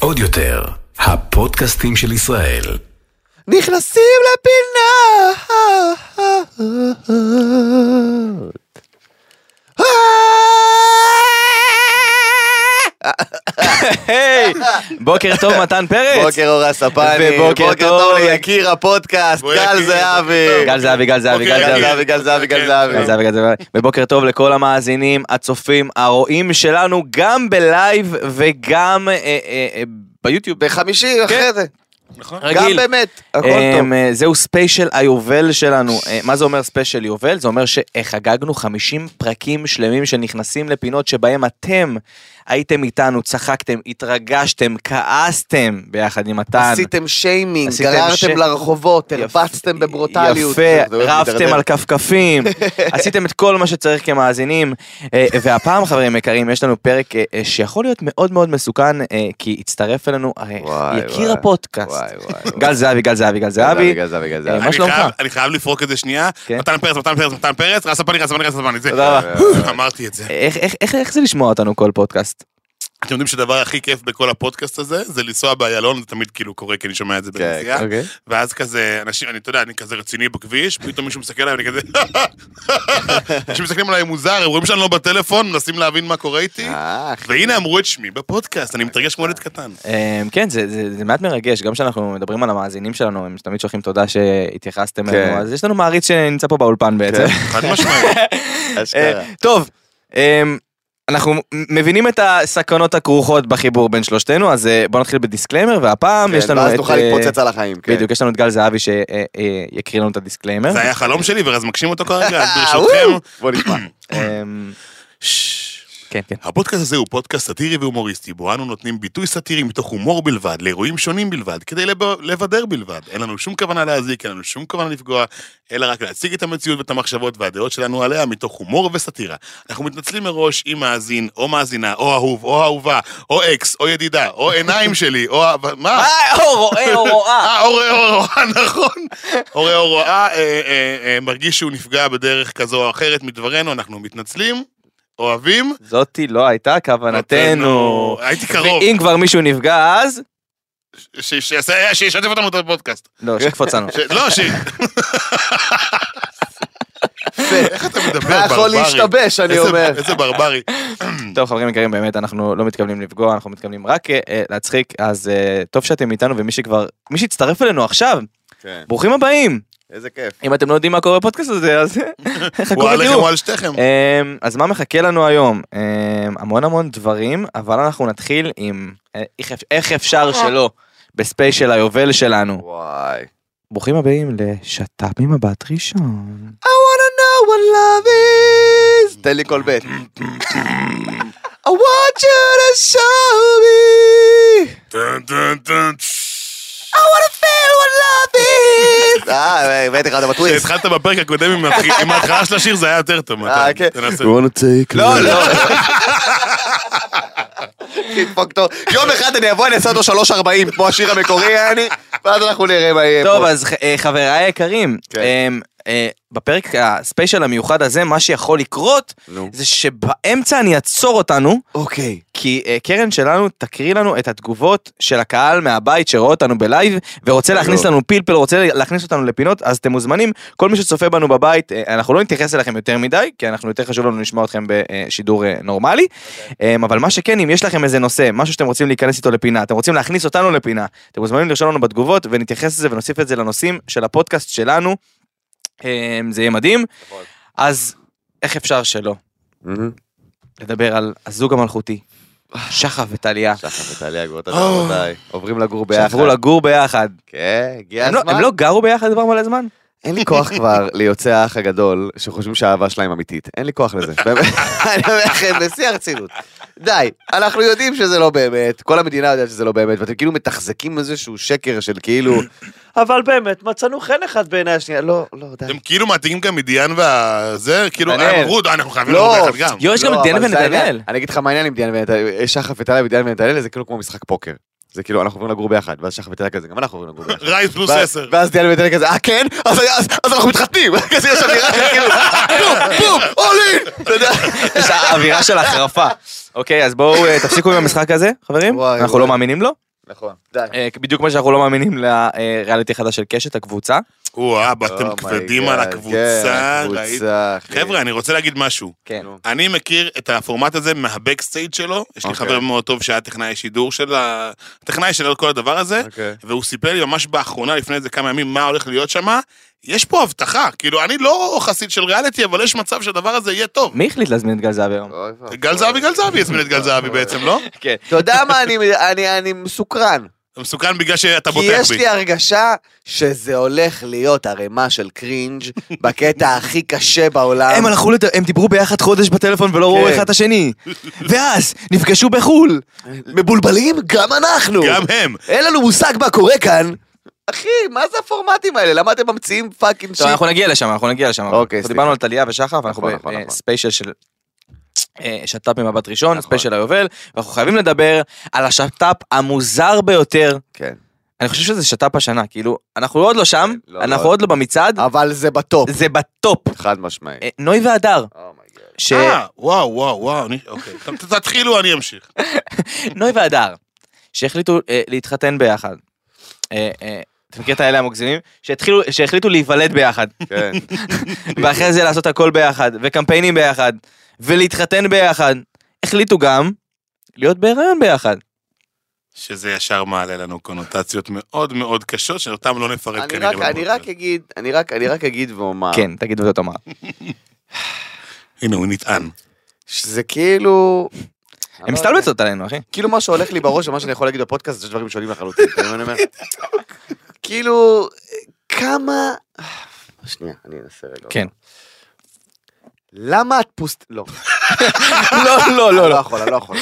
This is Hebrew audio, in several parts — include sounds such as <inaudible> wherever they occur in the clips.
עוד יותר, הפודקאסטים של ישראל. נכנסים לפינה. היי, בוקר טוב מתן פרץ. בוקר אור הספני, ובוקר בוקר טוב. ליקיר הפודקאסט, גל זהבי. גל זהבי, גל זהבי, בוקר גל זהבי. גל זהבי, גל כן. זהבי. גל זהבי, גל זהבי. ובוקר טוב לכל המאזינים, הצופים, הרואים שלנו גם בלייב וגם אה, אה, אה, ביוטיוב. בחמישי אחרי זה. נכון? גם. באמת, הכל אמ, טוב. זהו ספיישל היובל שלנו. מה זה אומר ספיישל יובל? זה אומר שחגגנו 50 פרקים שלמים שנכנסים לפינות שבהם אתם הייתם איתנו, צחקתם, התרגשתם, כעסתם ביחד עם מתן. עשיתם שיימינג, עשיתם גררתם ש- לרחובות, יפ- הרבצתם בברוטליות. יפה, רבתם. על כפכפים, <laughs> עשיתם את כל מה שצריך כמאזינים. אה, והפעם, חברים יקרים, יש לנו פרק אה, אה, שיכול להיות מאוד מאוד מסוכן, כי הצטרף אלינו וואי, יקיר וואי. הפודקאסט. וואי, וואי, וואי. גל זהבי, גל זהבי, גל זהבי. מה אני שלומך? חייב- אני חייב לפרוק את זה שנייה. כן. מתן פרץ, מתן פרץ, מתן פרץ, רז הספני, רז הספני, רז הספני. זה- תודה רבה. אמרתי את זה. איך זה לשמוע אותנו כל פודקאסט? אתם יודעים שהדבר הכי כיף בכל הפודקאסט הזה, זה לנסוע באיילון, זה תמיד כאילו קורה, כי אני שומע את זה כן, בנסיעה. אוקיי. ואז כזה, אנשים, אני, אתה יודע, אני כזה רציני בכביש, פתאום מישהו מסתכל עליי, אני כזה... <laughs> אנשים מסתכלים עליי מוזר, הם רואים שאני לא בטלפון, מנסים להבין מה קורה איתי. אה. והנה אמרו את שמי בפודקאסט, אני מתרגש כמו ילד קטן. אמ, כן, זה- זה זה מעט מרגש, גם כשאנחנו מדברים על המאזינים שלנו, הם תמיד שולחים תודה שהתייחסתם כן. אלינו, אז יש לנו מעריץ שנמצא פה באולפן בעצם. חד משמעית. <laughs> אה, טוב, אמ, אנחנו מבינים את הסכנות הכרוכות בחיבור בין שלושתנו, אז אה, בוא נתחיל ב disclaimer, והפעם כן, יש לנו ואז את... נוכל אה, להתפוצץ על החיים. כן. בדיוק, יש לנו את גל זהבי שיקריא לנו את ה disclaimer. זה היה חלום שלי, ורז מגשים אותו כרגע, אז אה, ברשותכם... בוא נשמע. כן, כן. הפודקאסט הזה הוא פודקאסט סאטירי והומוריסטי, בו אנו נותנים ביטוי סאטירי מתוך הומור בלבד, לאירועים שונים בלבד, כדי לב... לבדר בלבד. אין לנו שום כוונה להזיק, אין לנו שום כוונה לפגוע, אלא רק להציג את המציאות ואת המחשבות והדעות שלנו עליה מתוך הומור וסאטירה. אנחנו מתנצלים מראש אם מאזין, או מאזינה, או אהוב, או אהובה, או אקס, או ידידה, או עיניים <laughs> שלי, או... מה? אה, או רואה או רואה. אה, הורה או רואה, <laughs> נכון. או רואה אה, אה, אה, מרגיש שהוא נפגע בדרך כזו או אחרת מדברנו, אנחנו מתנצלים, אוהבים. זאתי לא הייתה כוונתנו. הייתי קרוב. ואם כבר מישהו נפגע אז, שישתף אותנו בפודקאסט. לא, שיקפוץ לנו. לא, ש... איך אתה מדבר מה יכול ברברי? להשתבש, אני אומר. איזה ברברי. טוב חברים יקרים באמת אנחנו לא מתכוונים לפגוע אנחנו מתכוונים רק אה, להצחיק אז אה, טוב שאתם איתנו ומי שכבר מי שהצטרף אלינו עכשיו כן, ברוכים הבאים איזה כיף. אם אתם לא יודעים מה קורה בפודקאסט הזה אז חכו הוא ותראו. או על שתיכם. אמ, אז מה מחכה לנו היום אמ, המון המון דברים אבל אנחנו נתחיל עם אה, איך אפ- איך אפשר שלא בספיישל היובל שלנו וואי. ברוכים הבאים לשת"פ ממבט ראשון. I wanna know what love is. תן לי כל בית. <laughs> I want you to show me. I wanna feel what love is. אה, הבאתי לך את הטוויסט. כשהתחלת בפרק הקודם עם ההתח- עם ההתחלה של השיר זה היה יותר טוב. אה. כן. תנסה. You wanna take לא a- לא תדפוק טוב. יום אחד אני אבוא, אני אעשה אותו 3.40 כמו השיר המקורי, אני, ואז אנחנו נראה מה יהיה טוב פה. אז אה, חבריי היקרים כן. אמ, בפרק הספיישל המיוחד הזה מה שיכול לקרות. זה שבאמצע אני אעצור אותנו אוקיי. כי אה, קרן שלנו תקריא לנו את התגובות של הקהל מהבית שרואה אותנו בלייב ורוצה להכניס טוב. לנו פלפל רוצה להכניס אותנו לפינות אז אתם מוזמנים כל מי שצופה בנו בבית אה, אנחנו לא נתייחס אליכם יותר מדי כי אנחנו יותר חשוב לנו לשמוע אתכם בשידור אה, נורמלי אה, אבל מה שכן אם יש לכם איזה נושא משהו שאתם רוצים להיכנס איתו לפינה אתם רוצים להכניס אותנו לפינה אתם מוזמנים לרשום לנו בתגובות ונתייחס לזה ונוסיף את זה לנושאים של הפודקאסט שלנו. אה, זה יהיה מדהים אז איך אפשר שלא. לדבר על הזוג המלכותי שחף וטליה שחר וטליה גבירותיי ורבותיי, עוברים לגור ביחד. שעברו לגור ביחד. כן, הגיע לא- הזמן. הם לא גרו ביחד כבר מלא זמן? אין לי כוח כבר ליוצאי האח הגדול שחושבים שהאהבה שלהם אמיתית. אין לי כוח לזה. <laughs> אני אומר לכם, בשיא הרצינות. די, אנחנו יודעים שזה לא באמת, כל המדינה יודעת שזה לא באמת, ואתם כאילו מתחזקים איזשהו שקר של כאילו, אבל באמת, מצאנו חן אחד בעיני השנייה. לא, לא, די. אתם כאילו מעתיקים גם מדיאן והזה, כאילו. הם אמרו, אנחנו חייבים לא. לראות ביחד גם. יש גם לא, זה ונתנאל. אני אגיד לך מה העניין עם דיאנה ונתנאל, שחף וטליה ודיאנה ונתנאל זה כאילו כמו משחק פוקר. זה כאילו, אנחנו עוברים לגור ביחד, ואז שחר ותדע כזה, גם אנחנו עוברים לגור ביחד. רייס פלוס 10. ואז דיאל ותדע כזה, אה כן? אז אנחנו מתחתנים! <laughs> כזה יש אווירה כאילו, בום, בום, אולין! אתה יודע? <laughs> יש אווירה של החרפה. אוקיי, אז בואו אה, תפסיקו עם המשחק הזה, חברים. אנחנו. לא מאמינים לו. נכון, די. אה, בדיוק כמו שאנחנו לא מאמינים לריאליטי החדש של קשת, הקבוצה. וואה, באתם Oh my כבדים על הקבוצה, כן, ראית? חבר'ה, אני רוצה להגיד משהו. כן. אני מכיר את הפורמט הזה מהבקסטייג' שלו, יש לי אוקיי. חבר מאוד טוב שהיה טכנאי שידור של ה... טכנאי של כל הדבר הזה, אוקיי. והוא סיפר לי ממש באחרונה, לפני איזה כמה ימים, מה הולך להיות שם. יש פה הבטחה, כאילו, אני לא חסיד של ריאליטי, אבל יש מצב שהדבר הזה יהיה טוב. מי החליט להזמין את גל זהבי היום? גל זהבי, גל זהבי הזמין את גל זהבי בעצם, לא? כן. אתה יודע מה, אני- אני אני מסוקרן. זה מסוכן בגלל שאתה כי בוטח יש בי. לי הרגשה שזה הולך להיות ערימה של קרינג' <laughs> בקטע הכי קשה בעולם. הם הלכו, לד- הם דיברו ביחד חודש בטלפון ולא ראו כן. אחד את השני. <laughs> ואז נפגשו בחו"ל. מבולבלים? גם אנחנו. גם הם. אין לנו מושג מה קורה כאן. אחי, מה זה הפורמטים האלה? למה אתם ממציאים fucking טוב, shit? אנחנו נגיע לשם, אנחנו נגיע לשם. אוקיי, סליחה. דיברנו על טליה ושחף, אנחנו נכון, נכון. בספיישל של שת"פ ממבט ראשון, נכון. ספיישל היובל, ואנחנו חייבים לדבר על השת"פ המוזר ביותר. כן. אני חושב שזה שת"פ השנה, כאילו, אנחנו עוד לא שם, לא, אנחנו לא. עוד לא במצעד, אבל זה בטופ. זה בטופ. חד משמעי. אה, נוי והדר, oh my god. ש... אה, וואו, וואו, וואו, אני- אוקיי. תתחילו, אני אמשיך. <laughs> נוי והדר, שהחליטו אה, להתחתן ביחד. אה, אה, אתה מכיר את האלה? שהתחילו, שהחליטו להיוולד ביחד, כן. <laughs> ואחרי זה לעשות הכל ביחד, וקמפיינים ביחד, ולהתחתן ביחד. החליטו גם להיות בהיריון ביחד. שזה ישר מעלה לנו קונוטציות מאוד מאוד קשות, שאותם לא נפרט אני כנראה. רק- אני. רק אגיד, אני רק- אני רק אגיד ואומר. כן, תגיד וזאת אמר. <laughs> הנה, הוא נטען. שזה כאילו... הם מסתלבטות עלינו, אחי. כאילו מה שהולך לי בראש ומה שאני יכול להגיד בפודקאסט זה דברים שונים לחלוטין. אני? כאילו, כמה... שנייה, אני אנסה רגע. כן. למה את פוסט... לא. <laughs> לא, לא, לא, לא לא. יכול, לא יכול.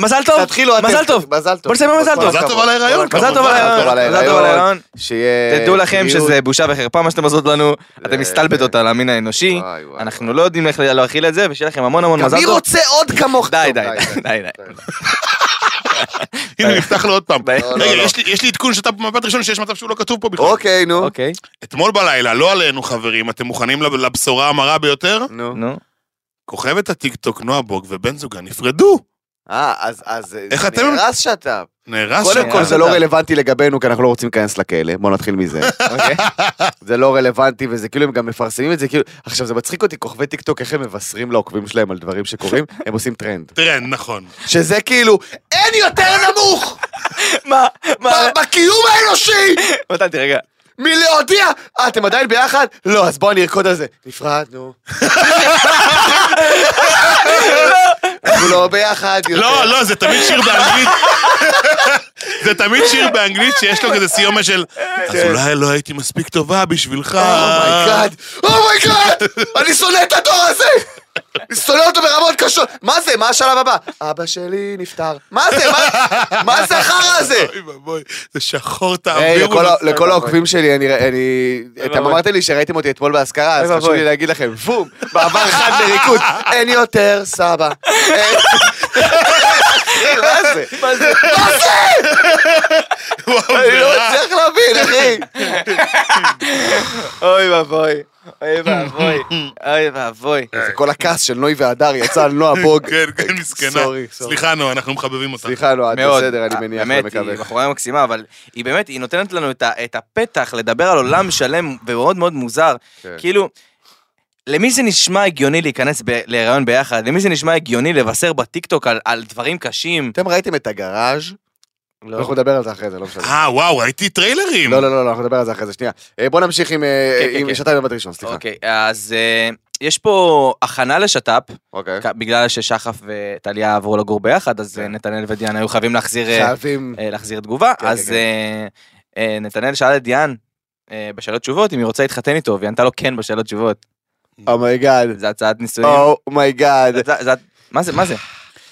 מזל טוב, תתחילו אתם. מזל טוב. מזל טוב. בוא נסיים במזל טוב. מזל. טוב על ההיריון, מזל טוב. על ההיריון. שיהיה... תדעו לכם. שזה בושה וחרפה מה שאתם עושות לנו, אתם מסתלבטות על המין האנושי, אנחנו. לא יודעים איך להכיל את זה, ושיהיה לכם המון המון גם מזל מי טוב. רוצה עוד כמוך? די, די, די, די. הנה, נפתח לו עוד פעם. לא, לא, רגע, לא. יש לי- יש לי עדכון שאתה במבט ראשון שיש מצב שהוא לא כתוב פה בכלל. אוקיי, נו. אוקיי, אתמול בלילה, לא עלינו חברים, אתם מוכנים לב- לבשורה המרה ביותר? נו. כוכבת הטיקטוק נועה בוג ובן זוגה נפרדו. אה, אז... אז איך זה אתם- נהרס שאתה. נהרס קודם שם. כל זה לא. רלוונטי לגבינו כי אנחנו לא רוצים להיכנס לכלא, בוא נתחיל מזה. אוקיי. זה לא רלוונטי וזה כאילו הם גם מפרסמים את זה כאילו, עכשיו זה מצחיק אותי כוכבי טיק טוק איך הם מבשרים לעוקבים שלהם על דברים שקורים, הם עושים טרנד. תראה, נכון. שזה כאילו, אין יותר נמוך מה? מה? בקיום האנושי מתן, רגע. מלהודיע, אה, אתם עדיין ביחד? לא, אז בואו נרקוד על זה. נפרדנו. אנחנו לא ביחד יותר. לא, לא, זה תמיד שיר באנגלית. זה תמיד שיר באנגלית שיש לו כזה סיומת של אז כן. אולי לא הייתי מספיק טובה בשבילך. אומייגאד, אומייגאד, אני שונא את הדור הזה! אני שונא אותו ברמות קשות. מה זה? מה השלב הבא? אבא שלי נפטר. מה זה? מה- מה זה החרא הזה? אוי ואבוי, זה שחור היי, תעבירו. לכל ה- העוקבים שלי, אני, אני, אתם ואבוי. אמרתם לי שראיתם אותי אתמול באזכרה, אז אוי חשוב ואבוי. לי להגיד לכם, בום, מעבר חד לריקוד, אין יותר סבא. אין- מה זה? מה זה? אני זה לא רע. מצליח להבין, אחי. אוי ואבוי. אוי ואבוי. אוי ואבוי. זה כל הכעס של נוי והדר יצא על נועה בוג. כן, כן, מסכנה. סורי, סורי. סליחה, נו, אנחנו מחבבים אותך. סליחה, נו, את מאוד. בסדר, אני מניח באמת. היא בחורה מקסימה, אבל היא באמת, היא נותנת לנו את הפתח לדבר על עולם שלם ומאוד מאוד מוזר. כן. כאילו, למי זה נשמע הגיוני להיכנס ב- להיריון ביחד? למי זה נשמע הגיוני לבשר בטיקטוק על- על דברים קשים? אתם ראיתם את הגראז'? לא. אנחנו נדבר על זה אחרי זה, לא משנה. אה, וואו, ראיתי טריילרים. לא, לא, לא, לא, אנחנו נדבר על זה אחרי זה, שנייה. אה, בוא נמשיך עם אה, כן, כן, עם כן. שעתיים במבט ראשון, סליחה. אוקיי, אז אה, יש פה הכנה לשת"פ, אוקיי. כ- בגלל ששחף וטליה עברו לגור ביחד, אז. אה, נתנאל ודיאן היו חייבים להחזיר אה, חייבים... אה, להחזיר תגובה, כן, אז כן. אה, אה, נתנאל שאל את דיאן אה, בשאלות תשובות אם היא רוצה להתחתן איתו, והיא ענתה לו כן בשאלות תשובות. oh my god. זה הצעת נישואים. oh my god. זה- מה זה, מה זה?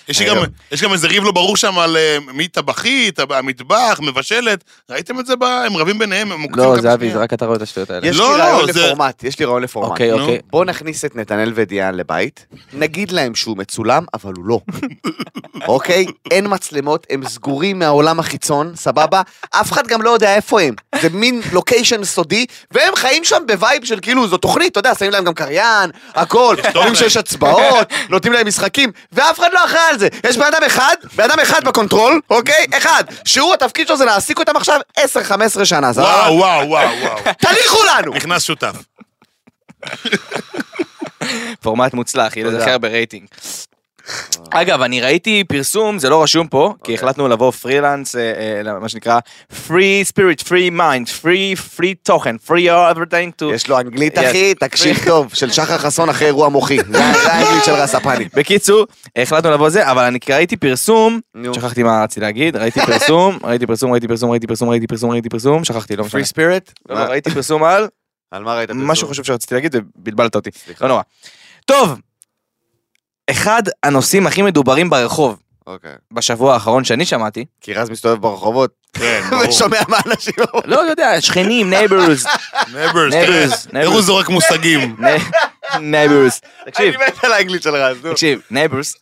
יש גם- יש גם איזה ריב לא ברור שם על אה, מי טבחית, המטבח, מבשלת. ראיתם את זה? ב- הם רבים ביניהם, הם עוקצים לא, זה אבי. רק אתה רואה את השטויות האלה. יש לא, לי לא, רעיון זה- לפורמט, יש לי רעיון לפורמט. אוקיי, נו. אוקיי. בוא נכניס את נתנאל ודיאן לבית, נגיד להם שהוא מצולם, אבל הוא לא. <laughs> אוקיי? אין מצלמות, הם סגורים מהעולם החיצון, סבבה? אף אחד גם לא יודע איפה הם. זה מין location סודי, והם חיים שם ב vibe של כאילו, זו תוכנית, אתה יודע, שמים להם גם קריין, הכל, רואים שיש הצבעות, נותנים להם משחקים, ואף אחד לא אחראי על זה. יש בן אדם אחד, בן אדם אחד ב control, אוקיי? אחד, שהוא, התפקיד שלו זה להעסיק אותם עכשיו 10-15 שנה? וואו, וואו, וואו, וואו. תניחו לנו! נכנס שותף. פורמט מוצלח, יהיה לזה. הכי הרבה רייטינג. אגב, אני ראיתי פרסום, זה לא רשום פה, אוקיי. כי החלטנו לבוא פרילנס, אה, אה, מה שנקרא free spirit, free mind, free free תוכן, free everything to... יש לו אנגלית Yes. אחי, תקשיב טוב, של שחר חסון אחרי אירוע מוחי. זה האנגלית של רספני. בקיצור, החלטנו לבוא זה, אבל אני ראיתי פרסום. שכחתי מה רציתי להגיד, ראיתי פרסום, <laughs> ראיתי פרסום, ראיתי פרסום, ראיתי פרסום, ראיתי פרסום, ראיתי פרסום, שכחתי, לא משנה. פרי ספיריט? לא, לא, ראיתי פרסום על על מה ראית פרסום? משהו חשוב שרציתי להגיד ובלבלת אותי. לא נורא. טוב, אחד הנושאים הכי מדוברים ברחוב אוקיי. בשבוע האחרון שאני שמעתי, כי רז מסתובב ברחובות כן, <laughs> ברור. ושומע מה אנשים אומרים. לא יודע, שכנים, נייברס, נייברס, Neighbors, תראה הוא neighbors. זורק מושגים. <laughs> neighbors, תקשיב, אני מת על האנגלית של רז, נו. תקשיב, neighbors,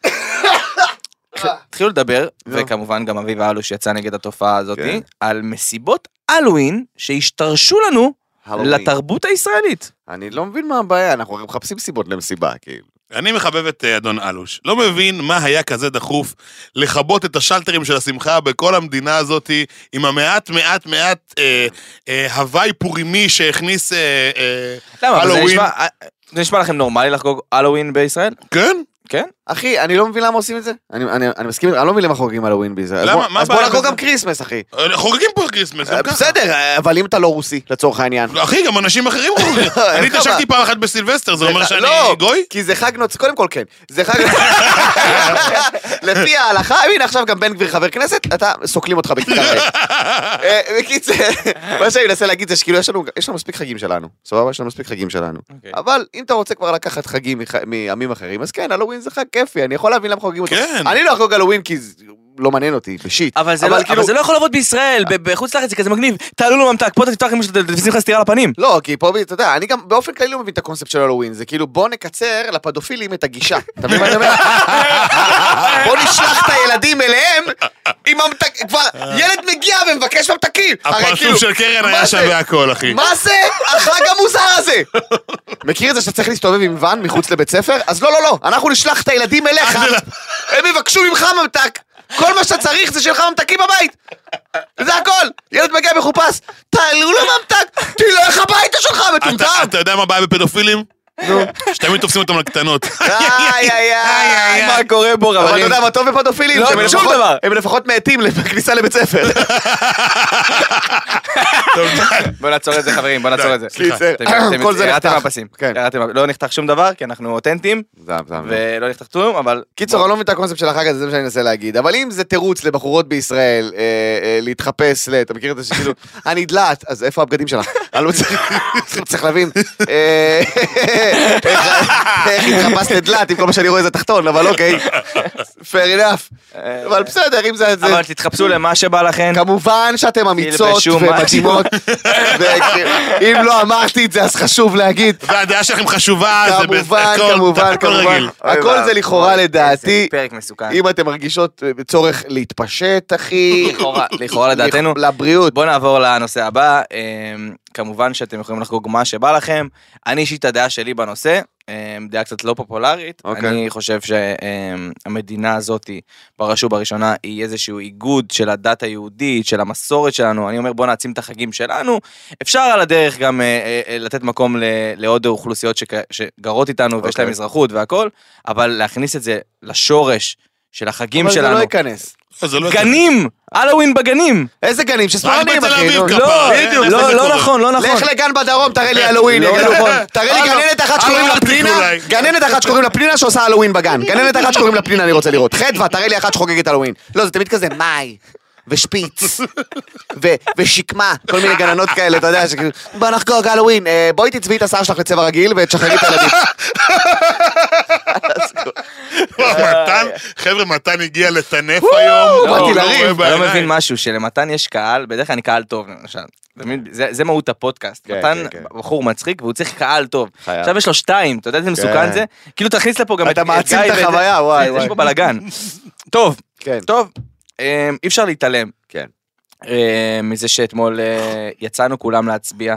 התחילו <laughs> לדבר. וכמובן גם אביב אלוש יצא נגד התופעה הזאת, כן. על מסיבות הלואוין שהשתרשו לנו. לתרבות הישראלית. אני לא מבין מה הבעיה, אנחנו מחפשים סיבות למסיבה, כאילו. אני מחבב את אה, אדון אלוש. לא מבין מה היה כזה דחוף לכבות את השלטרים של השמחה בכל המדינה הזאת עם המעט מעט מעט אה, אה, הוואי פורימי שהכניס אה, אה, למה? אבל זה הלואוין. נשמע- זה נשמע לכם נורמלי לחגוג הלואוין בישראל? כן? כן? אחי, אני לא מבין למה עושים את זה. אני- אני אני מסכים, אני לא מבין למה חוגגים הלואוין בישראל. למה? מה אז בוא נחגוג בזה? גם Christmas, אחי. אה, חוגגים פה Christmas, גם אה, ככה. בסדר, אה, אבל אם אתה לא רוסי, לצורך העניין. אחי, גם אנשים אחרים חוגגים. <laughs> אני אבל? פעם אחת בסילבסטר, זה אומר שאני לא, גוי? כי זה חג נוצ... קודם כל כן. זה חג... <laughs> לפי ההלכה, הנה עכשיו גם בן גביר חבר כנסת, אתה, סוקלים אותך. <laughs> אה, בקיצר, מה שאני מנסה להגיד זה שכאילו יש לנו, יש לנו מספיק חגים שלנו, סבבה? יש לנו מספיק חגים שלנו. אוקיי. אבל אם אתה רוצה כבר לקחת חגים מעמים אחרים, אז כן, הלואוין זה חג כיפי, אני יכול להבין למה חוגגים אותו. כן. אני לא אחגוג הלואוין כי לא מעניין אותי, בשיט. אבל זה, לא, כאילו- אבל זה לא יכול לעבוד בישראל, בחוץ לארץ זה כזה מגניב, תעלו לו ממתק, פה תפתח עם שאתה תשים לך סטירה לפנים. לא, כי פה, אתה יודע, אני גם באופן כללי לא מבין את הקונספט של הלואוין, זה כאילו בוא נקצר לפדופילים את הגישה. <laughs> אתה מבין מה אני אומר? <laughs> בוא נשלח את הילדים אליהם עם המתק... כבר ילד מגיע ומבקש ממתקים. הרי כאילו, הפרצוף של קרן היה מה זה? שווה הכל, אחי. מה זה החג המוזר הזה? מכיר את זה שאתה צריך להסתובב עם ואן מחוץ לבית ספר? אז לא, לא, לא, אנחנו נשלח את הילדים אליך, הם יבקשו ממך ממתק, כל מה שאתה צריך זה שיהיה לך ממתקים בבית. זה הכל, ילד מגיע מחופש, תעלו לו ממתק, תלך הביתה שלך, מטומטם. אתה יודע מה הבעיה בפדופילים? שתמיד תופסים אותם לקטנות. <laughs> איי, איי, איי. מה קורה פה אבל אתה? יודע מה טוב בפדופילים? לא, שום דבר. הם לפחות מאטים בכניסה לבית ספר. <laughs> <laughs> בוא נעצור את זה חברים, בוא נעצור את זה. <coughs> כל זה נחתך. כן. לא נחתך שום דבר, כי אנחנו אותנטיים, זם. ולא נחתך כלום, אבל... קיצור, אני לא מבין את הקונספט של החג הזה, זה מה שאני מנסה להגיד. אבל אם זה תירוץ לבחורות בישראל אה, אה, להתחפש ל... אתה מכיר את זה שכאילו, אני דלעת, אז איפה הבגדים שלך? אני לא צריך- צריך להבין. איך התחפשת לדלעת עם כל מה שאני רואה זה תחתון, אבל אוקיי. fair enough. אבל בסדר, אם זה... אבל תתחפשו למה שבא לכם. כמובן שאתם אמיצות. ומדהימות. <laughs> ואם לא אמרתי את זה, אז חשוב להגיד. והדעה שלכם חשובה, זה בסדר, כמובן, כמובן, הכל כמובן. הכל זה לכאורה לדעתי. פרק מסוכן. אם אתם מרגישות אה, צורך להתפשט, אחי. לכאורה- לכאורה לדעתנו. לבריאות. בוא נעבור לנושא הבא. כמובן שאתם יכולים לחגוג מה שבא לכם. אני אישית הדעה שלי בנושא, אמ, דעה קצת לא פופולרית. אוקיי. אני חושב שהמדינה הזאת, בראש ובראשונה, היא איזשהו איגוד של הדת היהודית, של המסורת שלנו. אני אומר בוא נעצים את החגים שלנו. אפשר על הדרך גם אה, אה, אה, לתת מקום לעוד אוכלוסיות שגרות איתנו ויש אוקיי. להם אזרחות והכל, אבל להכניס את זה לשורש של החגים אבל שלנו. ייכנס. זה לא- גנים! הלואוין בגנים! איזה גנים? רק שספרדים, אחי. נו. כפרה. לא, איפה לא, זה לא קורה? נכון, לא נכון. לך לגן בדרום, תראה לי הלואוין. לא גן- נכון. תראה לי הלו, גננת אחת שקוראים לה פנינה, אולי. גננת אחת שקוראים לה פנינה שעושה הלואוין בגן. גננת אחת שקוראים לה פנינה אני רוצה לראות. חדווה, תראה לי אחת שחוגגת הלואוין. לא, זה תמיד כזה מאי. ושפיץ, ו- ושקמה, כל מיני גננות כאלה, אתה יודע, שכאילו, בוא נחגוג הלואוין, אה, בואי תצבעי את השיער שלך לצבע רגיל ותשחררי את הילדים. מתן, חבר'ה, מתן הגיע לטנף היום. באתי לא לריב. רואה אתה לא. מבין משהו, שלמתן יש קהל, בדרך כלל אני קהל טוב, למשל. אתה? זה זה מהות הפודקאסט. כן, מתן כן, כן. בחור מצחיק והוא צריך קהל טוב. עכשיו יש לו שתיים, אתה יודע איזה מסוכן זה? כאילו תכניס לפה גם את אתה גיא מעצים את החוויה, וואי, וואי. יש פה בלאגן. <laughs> טוב, טוב, אה, אי אפשר להתעלם. כן. אה, מזה שאתמול אה, יצאנו כולם להצביע,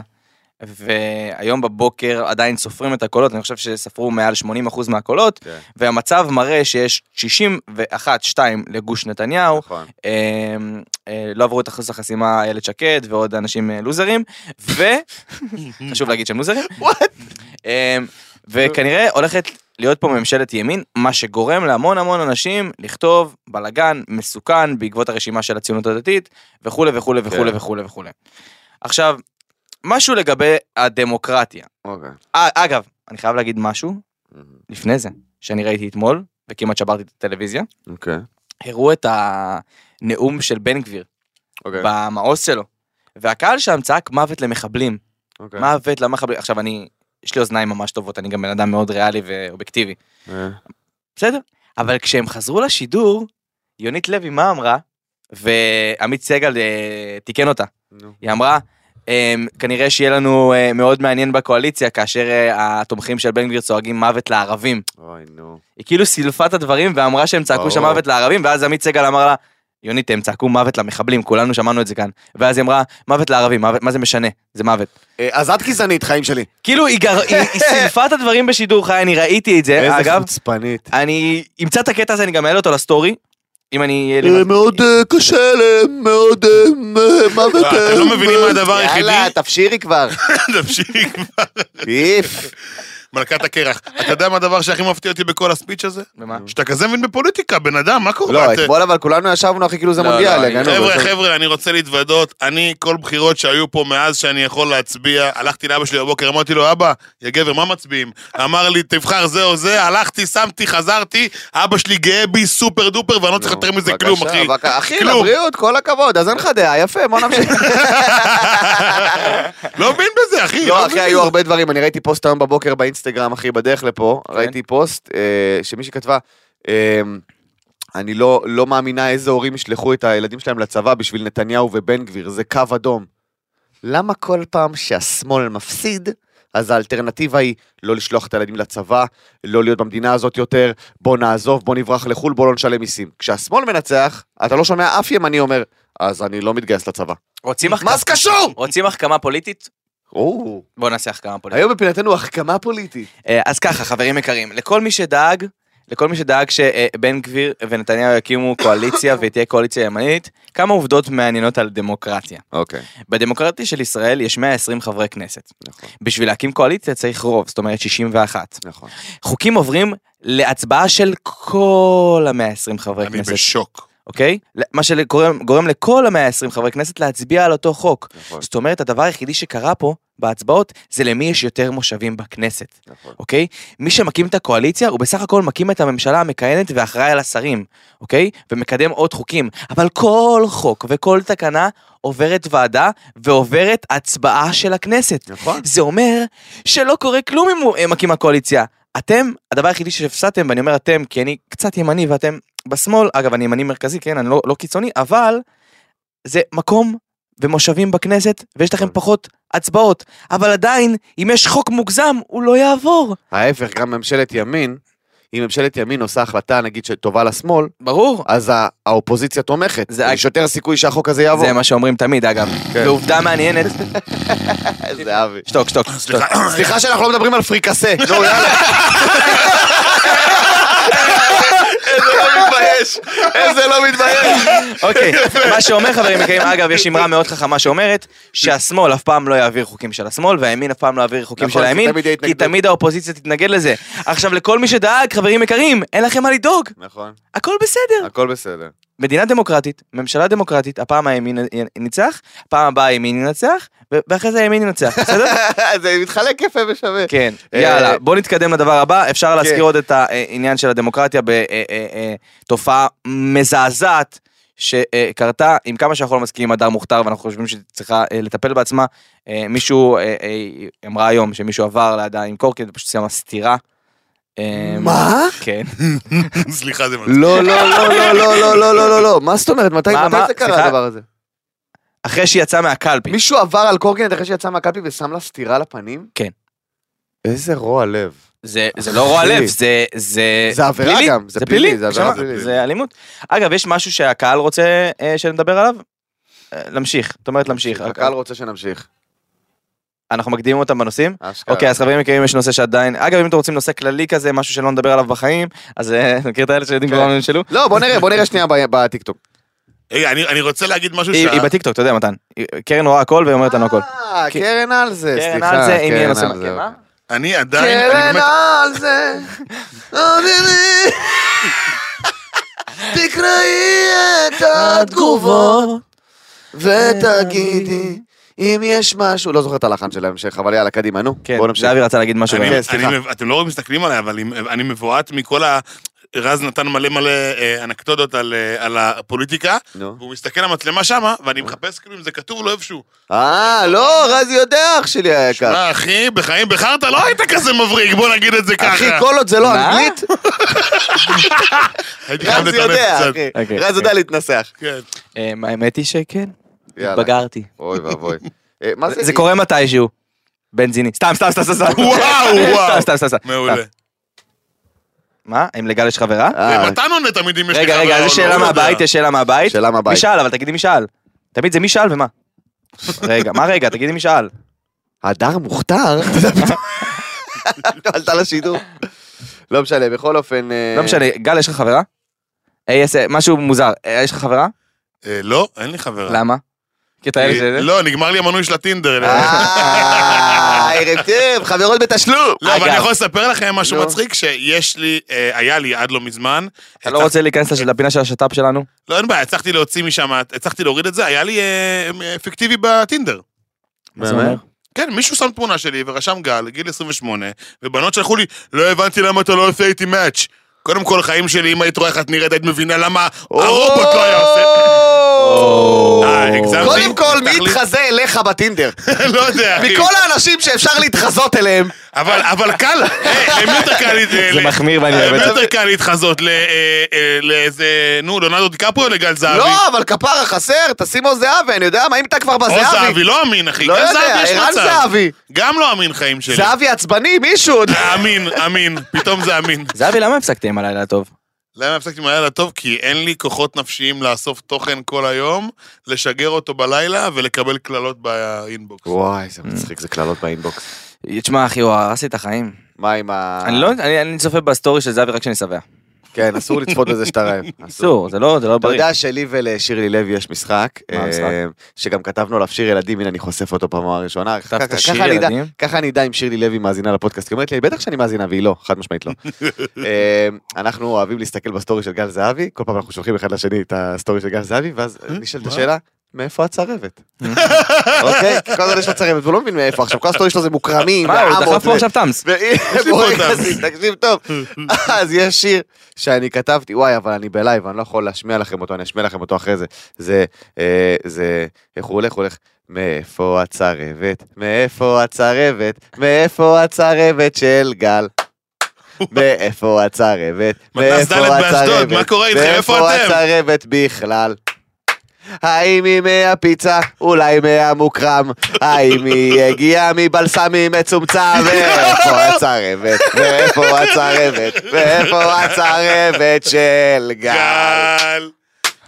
והיום בבוקר עדיין סופרים את הקולות, אני חושב שספרו מעל 80% מהקולות, כן. והמצב מראה שיש 61-2 לגוש נתניהו, נכון. אה, אה, לא עברו את אחוז החסימה איילת שקד ועוד אנשים אה, לוזרים, וחשוב <laughs> להגיד שהם לוזרים, <laughs> אה, וכנראה הולכת להיות פה ממשלת ימין, מה שגורם להמון המון אנשים לכתוב בלאגן מסוכן בעקבות הרשימה של הציונות הדתית, וכולי וכולי וכולי כן. וכולי וכולי. עכשיו, משהו לגבי הדמוקרטיה. אוקיי. אה, אגב, אני חייב להגיד משהו לפני זה, שאני ראיתי אתמול, וכמעט שברתי את הטלוויזיה, אוקיי. הראו את הנאום של בן גביר אוקיי. במעוז שלו, והקהל שם צעק מוות למחבלים, אוקיי. מוות למחבלים. עכשיו אני, יש לי אוזניים ממש טובות, אני גם בן אדם מאוד ריאלי ואובייקטיבי, אה, בסדר? אבל כשהם חזרו לשידור, יונית לוי מה אמרה? ועמית סגל אה, תיקן אותה. נו. היא אמרה, אמ, כנראה שיהיה לנו אה, מאוד מעניין בקואליציה כאשר אה, התומכים של בן גביר צועקים מוות לערבים. אוי, נו. היא כאילו סילפה את הדברים ואמרה שהם צעקו שם. מוות לערבים, ואז עמית סגל אמר לה, יונית, הם צעקו מוות למחבלים, כולנו שמענו את זה כאן. ואז היא אמרה, מוות לערבים, מוות, מה זה משנה? זה מוות. אה, אז את גזענית, חיים שלי. כאילו, היא, גר... היא, היא סילפה את הדברים בשידור חי, אני ראיתי את זה, איזה אגב, חוצפנית. אני אמצא את הקטע הזה, אני גם אעלה אותו לסטורי, אם אני... יהיה לי אה, מה- מאוד אה, קשה להם, מאוד אה, מוות. לא, אתם לא מבינים מה הדבר היחידי? יאללה, תפשירי כבר. <laughs> תמשיך כבר. איף. מלכת הקרח. אתה יודע מה הדבר שהכי מפתיע אותי בכל הספיץ' הזה? ומה? שאתה כזה מבין בפוליטיקה, בן אדם, מה קורה? לא, אתמול אבל כולנו ישבנו אחי כאילו זה לא, מונדיאל. לא, הגענו, חבר'ה, חבר'ה, אני רוצה להתוודות, אני, כל בחירות שהיו פה מאז שאני יכול להצביע, הלכתי לאבא שלי בבוקר, אמרתי לו, אבא, יא גבר, מה מצביעים? אמר לי, תבחר זה או זה, הלכתי, שמתי, חזרתי, אבא שלי גאה בי super duper, ואני לא צריך יותר מזה כלום, אחי. אחי, כלום. לבריאות, כל הכבוד, אז אין לך דעה, יפה, בוא נמשיך. <laughs> לא מבין בזה, אחי. לא, אחי, מבין היו בזה. הרבה דברים, אני ראיתי פוסט היום בבוקר באינסטגרם, אחי, בדרך לפה, כן. ראיתי פוסט אה, שמישהי כתבה, אה, אני לא לא מאמינה איזה הורים ישלחו את הילדים שלהם לצבא בשביל נתניהו ובן גביר, זה קו אדום. למה כל פעם שהשמאל מפסיד, אז האלטרנטיבה היא לא לשלוח את הילדים לצבא, לא להיות במדינה הזאת יותר, בוא נעזוב, בוא נברח לחו"ל, בוא לא נשלם מיסים. כשהשמאל מנצח, אתה לא שומע אף ימני אומר, אז אני לא מתגייס לצבא. רוצים מה החכמה? זה קשור? רוצים החכמה פוליטית? או, בואו נעשה החכמה פוליטית. היום בפינתנו החכמה פוליטית. אה, אז ככה, חברים יקרים, לכל מי שדאג, לכל מי שדאג שבן גביר ונתניהו יקימו קואליציה <coughs> ותהיה קואליציה ימנית, כמה עובדות מעניינות על דמוקרטיה. אוקיי, בדמוקרטיה של ישראל יש 120 חברי כנסת. נכון, בשביל להקים קואליציה צריך רוב, זאת אומרת 61. נכון. חוקים עוברים להצבעה של כל ה-120 חברי אני כנסת, כן. בשוק. אוקיי? מה שגורם גורם לכל ה-120 חברי כנסת להצביע על אותו חוק. נכון, זאת אומרת, הדבר היחידי שקרה פה בהצבעות זה למי יש יותר מושבים בכנסת. נכון. אוקיי? מי שמקים את הקואליציה הוא בסך הכל מקים את הממשלה המכהנת ואחראי על השרים, אוקיי? ומקדם עוד חוקים. אבל כל חוק וכל תקנה עוברת ועדה ועוברת הצבעה של הכנסת. נכון. זה אומר שלא קורה כלום אם הוא אה, מקים הקואליציה. אתם, הדבר היחידי שהפסדתם, ואני אומר אתם, כי אני קצת ימני ואתם בשמאל, אגב, אני ימני מרכזי, כן, אני לא, לא קיצוני, אבל זה מקום ומושבים בכנסת, ויש לכם פחות הצבעות. אבל עדיין, אם יש חוק מוגזם, הוא לא יעבור. ההפך, גם ממשלת ימין, אם ממשלת ימין עושה החלטה, נגיד, שטובה לשמאל, ברור. אז ה- האופוזיציה תומכת. זה- יש יותר סיכוי שהחוק הזה יעבור. זה מה שאומרים תמיד, אגב. כן. ועובדה מעניינת, <laughs> איזה אבי. שתוק, שתוק, שתוק. סליחה, סליחה שאנחנו לא מדברים על פריקסה. נו, יאללה. <laughs> מתבייש. איזה לא מתבייש. אוקיי, מה שאומר חברים יקרים, אגב, יש אמרה מאוד חכמה שאומרת שהשמאל אף פעם לא יעביר חוקים של השמאל, והימין אף פעם לא יעביר חוקים נכון, של כי הימין, כי. תמיד האופוזיציה תתנגד לזה. עכשיו, לכל מי שדאג, חברים יקרים, אין לכם מה לדאוג, נכון, הכל בסדר. הכל בסדר. מדינה דמוקרטית, ממשלה דמוקרטית, הפעם הימין ינצח, פעם הבאה הימין ינצח, ואחרי זה הימין ינצח, <laughs> בסדר? זה מתחלק יפה ושווה. כן, אה, יאללה, בוא נתקדם לדבר הבא, אפשר כן. להזכיר עוד את העניין של הדמוקרטיה בתופעה מזעזעת שקרתה, עם כמה שאנחנו לא מסכימים עם הדר מוכתר ואנחנו חושבים שהיא צריכה אה, לטפל בעצמה, אה, מישהו, אה, אה, אמרה היום שמישהו עבר לידה עם קורקינט, פשוט שמה סטירה אה, מה? כן. סליחה, זה מצחיק. לא, לא, לא, לא, לא, לא, לא, לא, לא, לא, מה זאת אומרת? מתי מה, מתי מה? זה קרה סליחה? הדבר הזה? אחרי שהיא יצאה מהקלפי. מישהו עבר על קורקינט אחרי שיצא מהקלפי ושם לה סטירה לפנים? כן. איזה רוע לב. זה, זה לא רוע. לב, זה, זה... זה עבירה פלילי. גם, זה זה פלילי, פלילי, זה עבירה פלילית. זה אלימות. אגב, יש משהו שהקהל רוצה אה, שנדבר עליו? אה, להמשיך, זאת אומרת להמשיך. הקהל רוצה שנמשיך. אנחנו מקדימים אותם בנושאים? אשכרה. אוקיי, אז חברים יקרים, יש נושא שעדיין... אגב, אם אתם רוצים נושא כללי כזה, משהו שלא נדבר עליו בחיים, אז אה, <laughs> מכיר את האלה שיודעים כן. כבר מה נשאלו? לא, בוא נראה, בוא נראה שנייה ב- בטיקטוק. רגע, אני אני רוצה להגיד משהו שה... היא בטיקטוק, אתה יודע, מתן. קרן רואה הכל והיא אומרת לנו הכל. אה, קרן על זה, קרן סליחה. על זה, אם יהיה קרן נושא... כן, מה? אני עדיין... קרן על זה, אביבי, תקראי את התגובות ותגידי אם יש משהו, לא זוכר את הלחן של ההמשך, אבל יאללה, קדימה, נו, כן, בוא נמשיך. זהבי רצה להגיד משהו. אני-. אני אתם לא מסתכלים עליי, אבל אני- אני מבועת מכל ה... רז נתן מלא מלא אה, אנקדוטות על, אה, על הפוליטיקה, נו. והוא מסתכל על המצלמה שמה, ואני מחפש כאילו אם זה כתוב לו איפשהו. אה, לא, רז יודע, אח שלי היקר. מה, אחי, בחיים בחרת לא היית כזה מבריק, בוא נגיד את זה ככה. אחי, כל עוד זה לא? אנגלית, <laughs> רז יודע. אחי. אוקיי. רז יודע להתנסח. כן. אה, האמת היא שכן. התבגרתי. אוי ואבוי. אה, זה קורה מתישהו. בנזיני. סתם, סתם, סתם, סתם. סתם. וואו, וואו. סתם, סתם, סתם. מעולה. מה? אם לגל יש חברה? אה, ומתן עונה תמיד אם יש לי רגע, חברה רגע, או אז לא, שאלה לא. מהבית, יש שאלה מהבית. שאלה מהבית. מי שאל, אבל תגידי מי שאל. תמיד זה מי שאל ומה. <laughs> רגע, מה רגע, תגידי מי שאל. הדר מוכתר? <laughs> עלתה לשידור. לא משנה, בכל אופן... אה, לא משנה, גל, יש לך חברה? אה, יש, אה, משהו מוזר, אה, יש לך חברה? אה, לא, אין לי חברה. למה? כי אתה אה, שזה? לא, נגמר לי המנוי של הטינדר. אה, <laughs> ערב טוב, חברות בתשלום. לא, אבל. אני יכול לספר לכם משהו. מצחיק, שיש לי, אה, היה לי עד לא מזמן. אתה לא רוצה להיכנס לפינה של השת"פ שלנו? לא, אין בעיה, הצלחתי להוציא משם, הצלחתי להוריד את זה, היה לי אה, אפקטיבי בטינדר. זה אומר? כן, מישהו שם תמונה שלי ורשם גל, גיל 28, ובנות שלחו לי, לא הבנתי למה אתה לא עושה איתי מאץ'. קודם כל, חיים שלי, אם היית רואה איך את נראית, היית מבינה למה הרובוט לא היה עושה... אה, הגזמתי? קודם כל, מי. יתחזה אליך בטינדר? <laughs> לא יודע, אחי. מכל האנשים שאפשר להתחזות אליהם, אבל, אבל קל, אה, למי יותר קל... ל- זה מחמיר ואני אוהב למי את זה. יותר קל להתחזות? ל- אה, אה, לאיזה, נו, לונלדו דיקפריו או לגל זהבי? לא, אבל כפרה חסר, תשימו זהבי, אני יודע מה, אם אתה כבר או בזהבי. זהבי, לא אמין, אחי. לא יודע, זהבי יש ערן מצב. זהבי. גם לא אמין חיים שלי. זהבי עצבני, מישהו. אמין, אמין, פתאום זה אמין. זהבי, למה הפסקתי עם הלילה הטוב? למה הפסקתי עם הלילה טוב? כי אין לי כוחות נפשיים לאסוף תוכן כל היום, לשגר אותו בלילה ולקבל קללות באינבוקס. וואי, זה מצחיק, זה קללות ב inbox. תשמע, אחי, הוא הרס לי את החיים. מה עם ה... אני לא, אני אני צופה ב story של זהבי רק כשאני שבע. כן, אסור לצפות בזה שאתה רעב. <laughs> אסור, זה לא זה לא אתה בריא. יודע שלי ולשירלי לוי יש משחק? אה, שגם כתבנו עליו שיר ילדים, הנה אני חושף אותו פעם הראשונה. כתבת ככה- שיר אני אדע- ילדים? ככה אני אדע אם שירלי לוי מאזינה לפודקאסט, היא אומרת לי, בטח שאני מאזינה, והיא לא, חד משמעית לא. <laughs> אה, אנחנו אוהבים להסתכל בסטורי של גל זהבי, כל פעם אנחנו שולחים אחד לשני את הסטורי של גל זהבי, ואז נשאלת מה? השאלה, מאיפה הצרבת? <laughs> אוקיי? כי כל הזמן יש לו צרבת, והוא לא מבין מאיפה, עכשיו כל הסטורי שלו זה מוקרמים, מה, הוא ועמות, דחף פה ו- עכשיו טאמס. תקשיב טוב, <laughs> אז יש שיר שאני כתבתי, וואי, אבל אני בלייב, אני לא יכול להשמיע לכם אותו, אני אשמיע לכם אותו אחרי זה. זה, אה, זה, איך הוא הולך? הוא הולך, מאיפה הצרבת? מאיפה הצרבת? מאיפה הצרבת של גל? מאיפה הצרבת? מתנ"ס ד' באשדוד, מה קורה איתכם? איפה מאיפה? הצרבת בכלל? האם היא מהפיצה? אולי מהמוקרם? האם היא הגיעה מבלסמי מצומצם? ואיפה הצרבת? ואיפה הצרבת? ואיפה הצרבת של גל?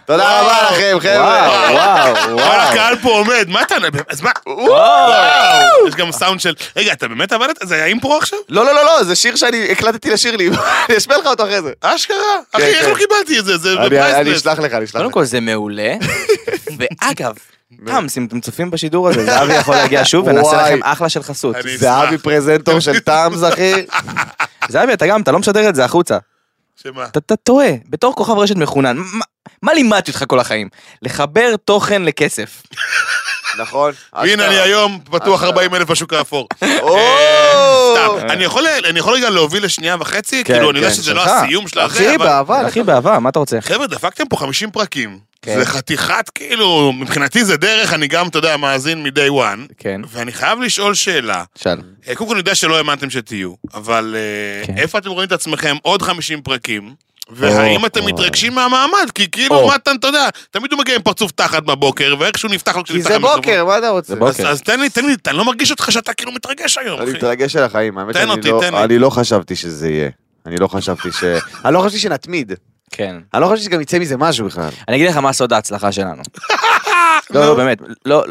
תודה. רבה לכם, חבר'ה. וואו, וואו. <laughs> הקהל פה עומד, מה אתה... אז מה? וואו. יש גם סאונד של... רגע, אתה באמת עבדת? זה היה אימפרו עכשיו? לא, לא, לא, לא, זה שיר שאני הקלטתי לשירלי, <laughs> אני אשמיע לך אותו אחרי זה. אשכרה? אחי, איך כן. לא קיבלתי את זה? זה אני- אני בפרייסלס. אשלח לך, אני אשלח קודם לך. כל זה מעולה, <laughs> ואגב, טאמס, אם אתם צופים בשידור הזה, זהבי יכול להגיע שוב ונעשה. לכם אחלה של חסות. זהבי. פרזנטור של טאמס, אחי. זהבי, אתה גם, אתה לא משדר את זה החוצה. שמה? אתה- אתה טועה, בתור כוכב רשת מחונן, מה- לימדתי אותך כל החיים? לחבר תוכן לכסף. נכון. והנה אני. היום פתוח אשכרה. 40 אלף בשוק האפור. <laughs> או! סתם, אני יכול- אני יכול רגע להוביל לשנייה וחצי? כן, כאילו, אני יודע כן, שזה לא. הסיום של הזה, אחי. באהבה. אחי, באהבה, מה אתה רוצה? חבר'ה, דפקתם פה 50 פרקים. כן. זה חתיכת, כאילו, מבחינתי זה דרך, אני גם, אתה יודע, מאזין מ-day one. כן. ואני חייב לשאול שאלה. שאל. אה, קודם כל, אני יודע שלא האמנתם שתהיו, אבל אה. איפה אתם רואים את עצמכם עוד 50 פרקים? והאם אתם. מתרגשים מהמעמד? כי כאילו, או. מתן, אתה יודע, תמיד הוא מגיע עם פרצוף תחת בבוקר, ואיכשהו נפתח לו כי כשנפתח זה המיקרופון. בוקר, מה אתה רוצה? זה. אז- תן לי, תן לי, אני לא מרגיש אותך שאתה כאילו מתרגש היום, אני אחי. מתרגש על החיים, האמת תן שאני אותי, לא- תן לי. אני לא חשבתי שזה יהיה. אני לא חשבתי ש... <laughs> אני לא חשבתי שנתמיד. כן. אני לא חשבתי שגם יצא מזה משהו בכלל. אני אגיד לך מה סוד ההצלחה שלנו. <laughs> לא, לא, באמת. לא...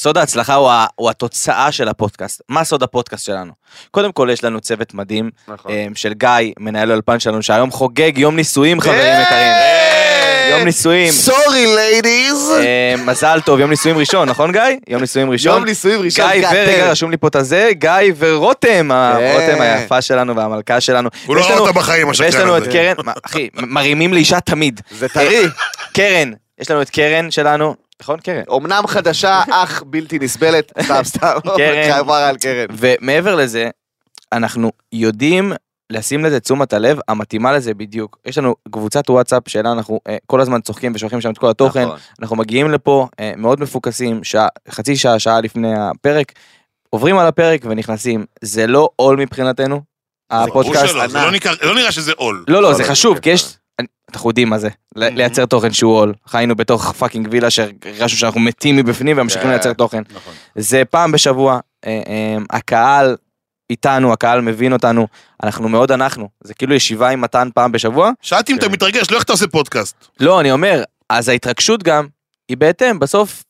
סוד ההצלחה הוא, ה- הוא התוצאה של הפודקאסט. מה סוד הפודקאסט שלנו? קודם כל יש לנו צוות מדהים נכון. אה, של גיא, מנהל האולפן שלנו, שהיום חוגג יום נישואים, חברים יקרים. יום נישואים. sorry ladies. אה, מזל טוב, יום נישואים ראשון, נכון גיא? יום נישואים ראשון. יום נישואים ראשון. גיא ורגע. רשום לי פה את הזה, גיא ורותם, כן. רותם היפה שלנו והמלכה שלנו. הוא לא ויש ראה אותה בחיים, ויש השקרן לנו את הזה. קרן, אחי, מרימים לאישה תמיד. זה טרי. קרן, יש לנו את קרן שלנו, נכון קרן? אמנם חדשה, אך בלתי נסבלת. <laughs> סתם, סתם. קרן. חבר על קרן. ומעבר לזה, אנחנו יודעים לשים לזה תשומת הלב המתאימה לזה בדיוק. יש לנו קבוצת וואטסאפ שלה אנחנו אה, כל הזמן צוחקים ושולחים שם את כל התוכן. נכון. אנחנו מגיעים לפה אה, מאוד מפוקסים, שעה, חצי שעה, שעה לפני הפרק, עוברים על הפרק ונכנסים. זה לא עול מבחינתנו, ברור הפודקאסט. שלא, זה לא לא נראה שזה עול. לא, לא, לא, זה לא, חשוב, כן, כי יש... אנחנו יודעים מה זה. לייצר תוכן שהוא עול. חיינו בתוך fucking וילה שהרגשנו שאנחנו מתים מבפנים וממשיכים כן. לייצר תוכן. נכון. זה פעם בשבוע, אה, אה, הקהל איתנו, הקהל מבין אותנו, אנחנו מאוד אנחנו. זה כאילו ישיבה עם מתן פעם בשבוע. שאלתי אם אתה כן. מתרגש, לא איך אתה עושה פודקאסט. לא, אני אומר, אז ההתרגשות גם, היא בהתאם, בסוף,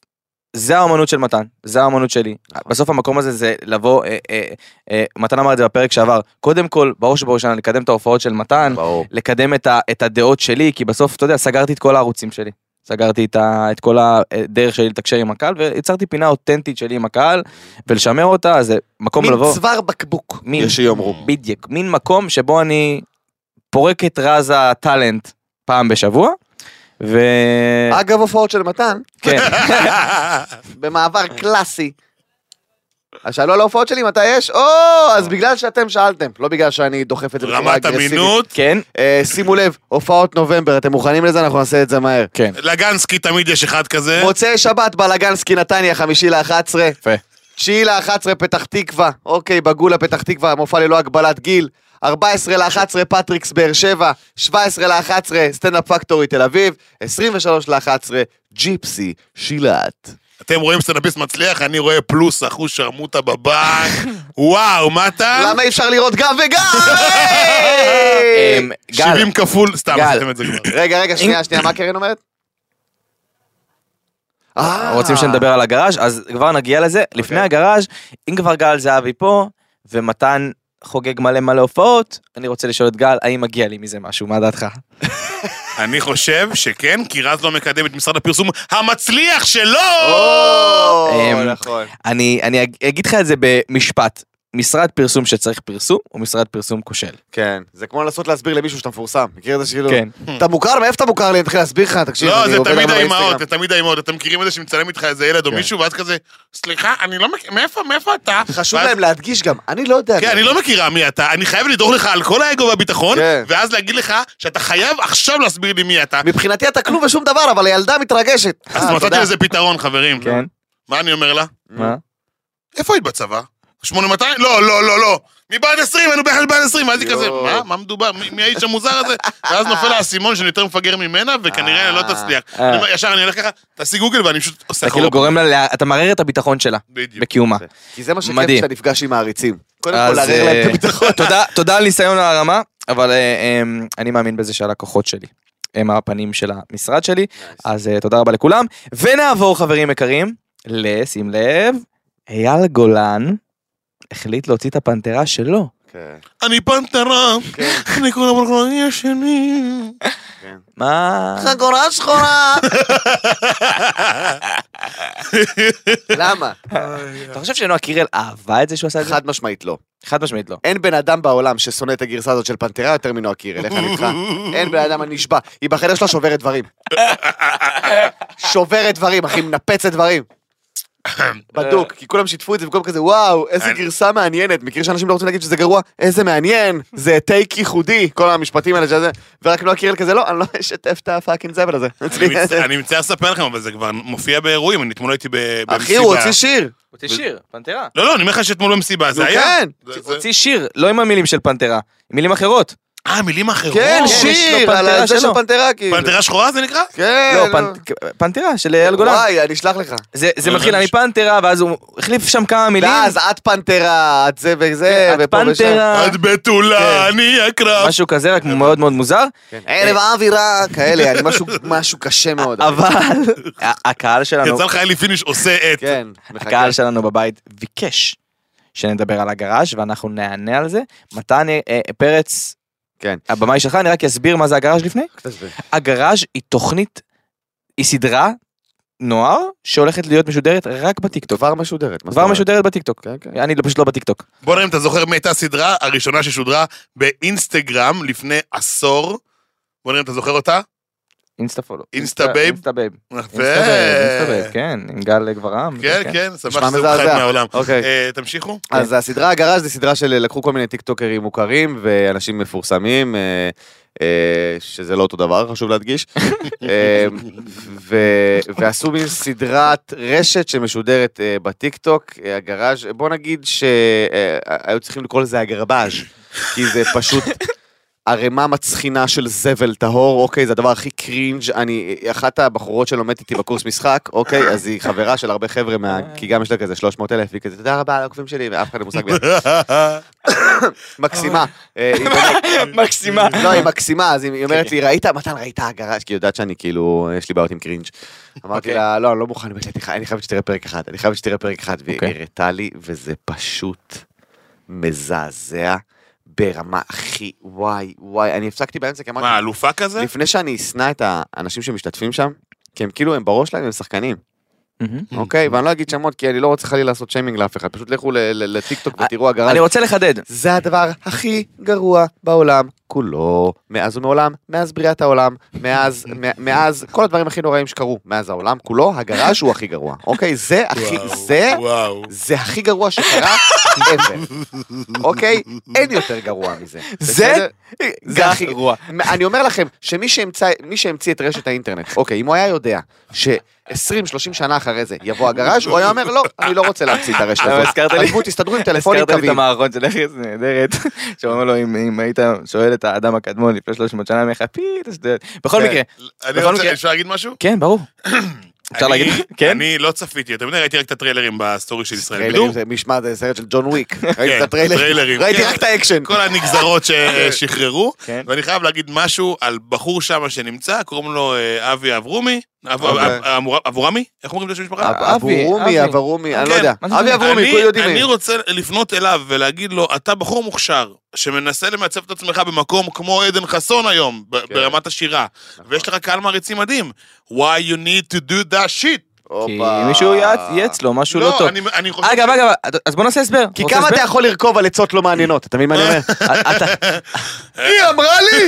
זה האמנות של מתן, זה האמנות שלי. בסוף המקום הזה זה לבוא, אה, אה, אה, מתן אמר את זה בפרק שעבר, קודם כל, בראש ובראשונה, לקדם את ההופעות של מתן, ברור. לקדם את, ה, את הדעות שלי, כי בסוף, אתה יודע, סגרתי את כל הערוצים שלי. סגרתי את, ה, את כל הדרך שלי לתקשר עם הקהל, ויצרתי פינה אותנטית שלי עם הקהל, ולשמר אותה, זה מקום מין לבוא. צוואר בקבוק, מין- יש שיאמרו. בדיוק, מין מקום שבו אני פורק את רז הטאלנט פעם בשבוע, ו... אגב הופעות של מתן, כן, <laughs> במעבר קלאסי. אז שאלו על ההופעות שלי מתי יש? או, אז בגלל שאתם שאלתם, לא בגלל שאני דוחף את זה בצורה רמת אגרסיבית. אמינות, כן, אה, שימו לב, הופעות נובמבר, אתם מוכנים לזה? אנחנו נעשה את זה מהר. כן. לגנסקי תמיד יש אחד כזה. מוצאי שבת בלגנסקי נתניה, חמישי ל-11. יפה. תשיעי ל-11 פתח תקווה, אוקיי, בגולה פתח תקווה, מופע ללא הגבלת גיל. 14 ל-11 פטריקס באר שבע, 17 ל-11 סטנדאפ פקטורי תל אביב, 23 ל-11 ג'יפסי שילת. אתם רואים סטנדאפיסט מצליח, אני רואה פלוס אחוז שרמוטה בבנק. <laughs> וואו, מה אתה? למה אי אפשר לראות גם וגם? <laughs> אמ, גל, 70 כפול, סתם. עשיתם את זה כבר. רגע, רגע, שנייה, שנייה, מה קרן אומרת? אה, רוצים שנדבר על הגראז' אז כבר נגיע לזה. לפני הגראז', אם כבר גל זהבי פה, ומתן חוגג מלא מלא הופעות, אני רוצה לשאול את גל, האם מגיע לי מזה משהו, מה דעתך? אני חושב שכן, כי רז לא מקדם את משרד הפרסום המצליח שלו! אמ, נכון. אני אני אג- אגיד לך את זה במשפט. משרד פרסום שצריך פרסום, הוא משרד פרסום כושל. כן, זה כמו לנסות להסביר למישהו שאתה מפורסם, מכיר את זה שכאילו, כן. אתה מוכר? מאיפה אתה מוכר לי? אני אתחיל להסביר לך, תקשיב, לא, זה תמיד האימהות. זה תמיד האימהות. אתם מכירים את זה שמצלם איתך איזה ילד או כן. מישהו, ואז כזה, סליחה, אני לא מכיר, מאיפה, מאיפה אתה? חשוב להם להדגיש גם, אני לא יודע. כן, אני לא מכירה מי אתה, אני חייב לדרוך לך על כל האגו והביטחון, כן. ואז להגיד לך שאתה חייב עכשיו להסביר לי מי אתה. מבחינתי אתה כלום ושום דבר, אבל הילדה מתרגשת. אז אה, מצאתי. לזה פתרון, חברים. כן? מה אני אומר לה? מה? איפה היית בצבא? 8200? לא, לא, לא, לא. מבעד 20, היינו ביחד מבעד 20, ואז היא. כזה, מה? מה מדובר? מי- מי האיש המוזר הזה? ואז נופל האסימון שאני יותר מפגר ממנה, וכנראה לא תצליח. אה. אני אומר, ישר אני הולך ככה, תעשי גוגל ואני פשוט עושה אתה כאילו גורם לה, לה- אתה מערער את הביטחון שלה, בדיוק. בקיומה. כי זה מה שכיף מדהים. כשאתה נפגש עם מעריצים. קודם אז, כל לערער להם את אה, הביטחון. תודה, תודה על ניסיון ההרמה, אבל אה, אה, אני מאמין בזה שהלקוחות שלי הם הפנים של המשרד שלי, אז אה, תודה רבה לכולם. ונעבור חברים יקרים, לשים לב, אייל גולן החליט להוציא את הפנתרה שלו. כן, אני פנתרה, כן, אני קורא ברכוני השני. כן. מה? חגורה שחורה. למה? אתה חושב שנועה קירל אהבה את זה שהוא עשה את זה? חד משמעית לא. חד משמעית לא. אין בן אדם בעולם ששונא את הגרסה הזאת של פנתרה יותר מנועה קירל, איך אני איתך? אין בן אדם, אני נשבע. היא בחדר שלה שוברת דברים. <laughs> שוברת דברים, אחי, מנפצת דברים. <coughs> בדוק, כי כולם שיתפו את זה וכולם כזה וואו, איזה גרסה מעניינת, מכיר שאנשים לא רוצים להגיד שזה גרוע, איזה מעניין, זה טייק ייחודי, כל המשפטים האלה שזה, ורק נועה קירל כזה לא, אני לא אשתף את הפאקינג זבל הזה. אני מצ- <laughs> אני מצטער לספר לכם, אבל זה כבר מופיע באירועים, אני אתמול הייתי ב- במסיבה. אחי, הוא הוציא שיר. הוציא שיר, פנתרה. לא, לא, אני אומר לך שאתמול במסיבה, זה היה. כן. הוציא שיר, לא עם המילים של פנתרה, עם מילים אחרות. אה, מילים אחרות. כן, שיר, על זה של. פנתרה, כאילו. פנתרה שחורה זה נקרא? כן. לא, פנ- פנתרה של אייל גולן. וואי, אני אשלח לך. זה זה לא מתחיל, אני הבנתי. פנתרה, ואז הוא החליף שם כמה מילים. ואז את פנתרה, את זה וזה, כן, את ופה ושם. פנתרה, את בתולה, אני הקרב. משהו כזה, רק מאוד מאוד מוזר. כן. ערב האווירה, כאלה, אני משהו- קשה מאוד. <laughs> אבל הקהל שלנו, יצא לך אלי פיניש עושה את. כן. הקהל שלנו בבית ביקש שנדבר על הגראז' ואנחנו נענה על זה. מתן אה, פרץ, כן. הבמאי שלך, אני רק אסביר מה זה הגראז' לפני. הגראז' היא תוכנית, היא סדרה נוער שהולכת להיות משודרת רק בטיקטוק. כבר משודרת. כבר? משודרת בטיקטוק. כן, כן. אני לא- פשוט לא בטיקטוק. בוא נראה אם אתה זוכר מי הייתה הסדרה הראשונה ששודרה באינסטגרם לפני עשור. בוא נראה אם אתה זוכר אותה. אינסטה פולו. אינסטה בייב? אינסטה בייב. יפה. אינסטה בייב, אינסטה בייב, כן, עם גל גברעם. כן, כן, שמח שזה מזעזע. מהעולם. אוקיי. אה, תמשיכו. אז הסדרה הגראז' זה סדרה של לקחו כל מיני טיקטוקרים מוכרים ואנשים מפורסמים, אה, אה, שזה לא אותו דבר, חשוב להדגיש. <laughs> אה, ו- ועשו מין סדרת רשת שמשודרת אה, בטיקטוק, אה, הגראז', בוא נגיד שהיו צריכים לקרוא לזה הגרבאז', כי זה פשוט... ערימה מצחינה של זבל טהור, אוקיי, זה הדבר הכי קרינג', אני, אחת הבחורות שלומדת איתי בקורס משחק, אוקיי, אז היא חברה של הרבה חבר'ה, מה, כי גם יש לה כזה 300 אלף, והיא כזה, תודה רבה על העוקבים שלי, ואף אחד אין מושג ביד. <laughs> מקסימה. אה, היא <laughs> מקסימה. לא, היא מקסימה, אז היא אומרת לי, ראית, מתן, ראית הגראז'? כי היא יודעת שאני כאילו, יש לי בעיות עם קרינג'. אמרתי אוקיי. לה, לא, אני לא מוכן, אני חייבת שתראה פרק אחד, אני חייבת שתראה פרק אחד, והיא אוקיי. הראתה לי, וזה פשוט מזעזע ברמה הכי, וואי, וואי, אני הפסקתי באמצע, כי אמרתי, מה, אלופה כזה? לפני שאני אשנא את האנשים שמשתתפים שם, כי הם כאילו, הם בראש שלהם, הם שחקנים. אוקיי? ואני לא אגיד שמות, כי אני לא רוצה חלילה לעשות שיימינג לאף אחד, פשוט לכו לטיקטוק ותראו הגראז'. אני רוצה לחדד. זה הדבר הכי גרוע בעולם כולו, מאז ומעולם, מאז בריאת העולם, מאז, מאז, כל הדברים הכי נוראים שקרו, מאז העולם כולו, הגראז' הוא הכי גרוע, אוקיי? זה הכי, זה. זה הכי גרוע שקרה ever, אוקיי? אין יותר גרוע מזה. זה? זה הכי גרוע. אני אומר לכם, שמי שהמציא את רשת האינטרנט, אוקיי, אם הוא היה יודע ש-20-30 שנה אחרי זה יבוא הגראז', הוא היה אומר, לא, אני לא רוצה להמציא את הרשת אבל הזאת. הזכרת לי- עזבו, תסתדרו עם טלפונים הזכרת לי את. המערכון של ארץ נהדרת, שאומר לו אם אם היית שואל את האדם הקדמון לפני 300 שנה, אני אומר לך פי, אתה יודע." בכל כן. מקרה, אני בכל רוצה, מקרה- אפשר להגיד משהו? כן ברור. <clears throat> אפשר אני- להגיד? <laughs> כן? אני לא צפיתי, אתם יודעים, ראיתי רק את הטריילרים בסטורי של ישראל טריילרים בידור. זה משמע, זה סרט של ג'ון וויק. <laughs> ראיתי את טריילרים, הטריילרים, ראיתי כן. רק את האקשן. כל הנגזרות <laughs> ששחררו, כן. ואני חייב להגיד משהו על בחור שם שנמצא, קוראים לו אה, אבי אברומי, אב- אוקיי. אב- אב- אברומי? איך אומרים את השם המשפחה? אברומי. אברומי, אני לא כן. יודע. אבי? אברומי, אני- כולם יודעים אני. רוצה לפנות אליו ולהגיד לו, אתה בחור מוכשר, שמנסה למצב את עצמך במקום כמו עדן חסון היום, כן. ברמת השירה, נכון. ויש לך קהל מעריצים מדהים. Why you need to do that shit? כי. מישהו יעץ- ייעץ לו משהו לא טוב. אני חושב... אגב, אגב, אז בוא נעשה הסבר. כי כמה? אתה יכול לרכוב על עצות לא מעניינות, אתה מבין מה אני אומר? <laughs> אתה- היא אמרה לי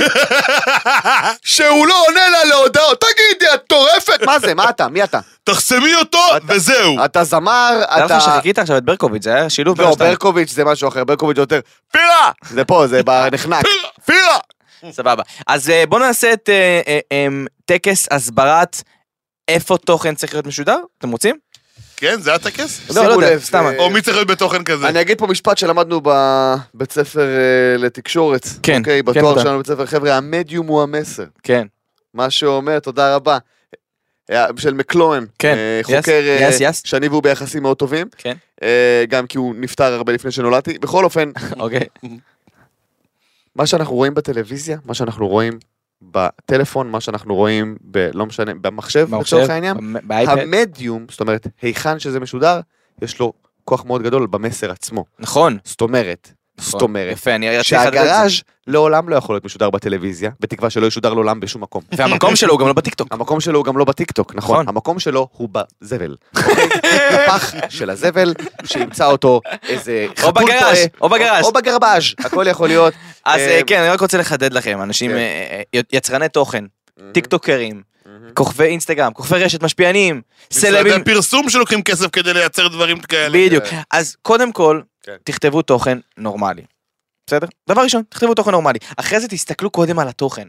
שהוא לא עונה לה להודעות, תגידי, את טורפת? מה זה, מה אתה, מי אתה? תחסמי אותו, וזהו. אתה זמר, אתה... לך שחיכית עכשיו את ברקוביץ', זה היה שילוב בין לא. ברקוביץ' זה משהו אחר, ברקוביץ' יותר פירה! זה פה, זה בנחנק. פירה! סבבה. אז אה, בוא נעשה את אה, אה, אה, טקס הסברת איפה תוכן צריך להיות משודר, אתם רוצים? כן, זה הטקס? לא, לא יודע, סתם. אה, או מי צריך להיות בתוכן כזה? אני אגיד פה משפט שלמדנו בבית ספר אה, לתקשורת. כן, אוקיי, כן, בתואר תודה. שלנו בבית ספר, חבר'ה, המדיום הוא המסר. כן. מה שאומר, תודה רבה. אה, של מקלוהן, כן, yes, חוקר אה, yes, yes. שאני והוא ביחסים מאוד טובים, כן. גם כי הוא נפטר הרבה לפני שנולדתי. בכל אופן, <laughs> אוקיי. מה שאנחנו רואים בטלוויזיה, מה שאנחנו רואים בטלפון, מה שאנחנו רואים, ב, לא משנה, במחשב, לצורך העניין, באייפד. המדיום, זאת אומרת, היכן שזה משודר, יש לו כוח מאוד גדול במסר עצמו. נכון. זאת אומרת, נכון. זאת אומרת, יפה, אני. שהגראז' לעולם לא יכול להיות משודר בטלוויזיה, בתקווה שלא ישודר לעולם בשום מקום. והמקום שלו הוא גם לא בטיקטוק. המקום שלו הוא גם לא בטיקטוק, נכון? נכון. המקום שלו הוא בזבל. אוקיי? הפח של הזבל, שימצא אותו איזה או חתול בגראז', טועה, או בגראז'. או בגרבז', הכל יכול להיות. אז אה, אה, כן, אני רק רוצה לחדד לכם, אנשים, כן. אה, יצרני תוכן, טיקטוקרים, כוכבי אינסטגרם, כוכבי רשת משפיענים, סלבים, משרדי פרסום שלוקחים כסף כדי לייצר דברים כאלה. בדיוק. אז קודם כל, כן. תכתבו תוכן נורמלי. בסדר? דבר ראשון, תכתבו תוכן נורמלי. אחרי זה תסתכלו קודם על התוכן.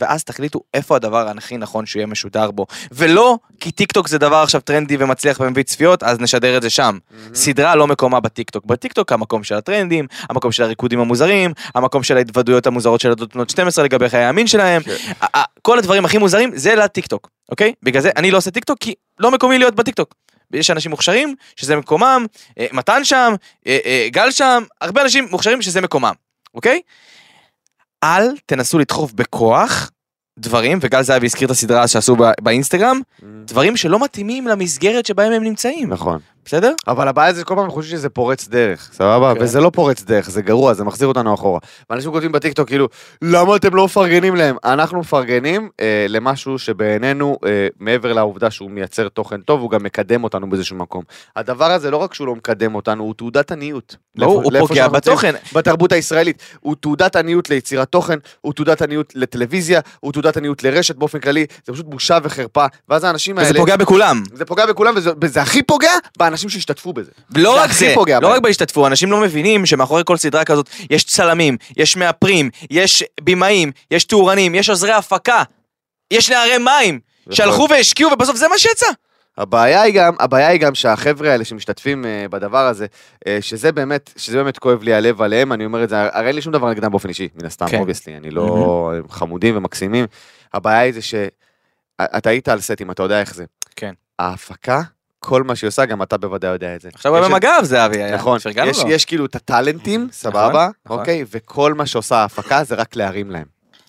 ואז תחליטו איפה הדבר הכי נכון שיהיה משודר בו. ולא כי טיק טוק זה דבר עכשיו טרנדי ומצליח ומביא צפיות, אז נשדר את זה שם. סדרה לא מקומה בטיק טוק. בטיק טוק המקום של הטרנדים, המקום של הריקודים המוזרים, המקום של ההתוודויות המוזרות של ילדות בנות 12 לגבי חיי המין שלהם. כן. ה- ה- כל הדברים הכי מוזרים זה לטיק טוק, אוקיי? בגלל זה אני לא עושה טיק טוק כי לא מקומי להיות בטיק טוק. יש אנשים מוכשרים שזה מקומם, אה, מתן שם, אה, אה, גל שם, הרבה אנשים מוכשרים שזה מקומם, אוקיי? אל תנסו לדחוף בכוח דברים, וגל זהבי הזכיר את הסדרה שעשו ב- באינסטגרם, דברים שלא מתאימים למסגרת שבהם הם נמצאים, נכון. בסדר? אבל הבעיה זה כל פעם חושבים שזה פורץ דרך, סבבה? כן. וזה לא פורץ דרך, זה גרוע, זה מחזיר אותנו אחורה. ואנשים כותבים בטיקטוק כאילו, למה אתם לא מפרגנים להם? אנחנו מפרגנים אה, למשהו שבעינינו, אה, מעבר לעובדה שהוא מייצר תוכן טוב, הוא גם מקדם אותנו באיזשהו מקום. הדבר הזה, לא רק שהוא לא מקדם אותנו, הוא תעודת עניות. ברור, לאיפה- הוא פוגע. בתוכן. בתרבות הישראלית. הוא תעודת עניות ליצירת תוכן, הוא תעודת עניות לטלוויזיה, הוא תעודת עניות לרשת באופן כללי, זה פשוט בושה וחרפה. ואז האנשים האלה... וזה פוגע בכולם. זה פוגע בכולם, וזה, באנשים שהשתתפו בזה. לא רק זה, פוגע לא בהם. רק בהשתתפו, אנשים לא מבינים שמאחורי כל סדרה כזאת יש צלמים, יש מאפרים, יש במאים, יש תאורנים, יש עוזרי הפקה, יש נערי מים, נכון. שהלכו והשקיעו ובסוף זה מה שיצא. הבעיה היא גם, הבעיה היא גם שהחבר'ה האלה שמשתתפים uh, בדבר הזה, uh, שזה באמת, שזה באמת כואב לי הלב עליהם, אני אומר את זה, הרי אין לי שום דבר נגדם באופן אישי, מן הסתם, כן. obviously, אני לא, הם חמודים ומקסימים. הבעיה היא זה שאתה היית על סטים, אתה יודע איך זה. כן. ההפקה, כל מה שהיא עושה, גם אתה בוודאי יודע את זה. עכשיו הוא במג"ב זה אבי היה. נכון, יש. יש כאילו את הטאלנטים, סבבה, נכון. אוקיי? וכל מה שעושה ההפקה זה רק להרים להם.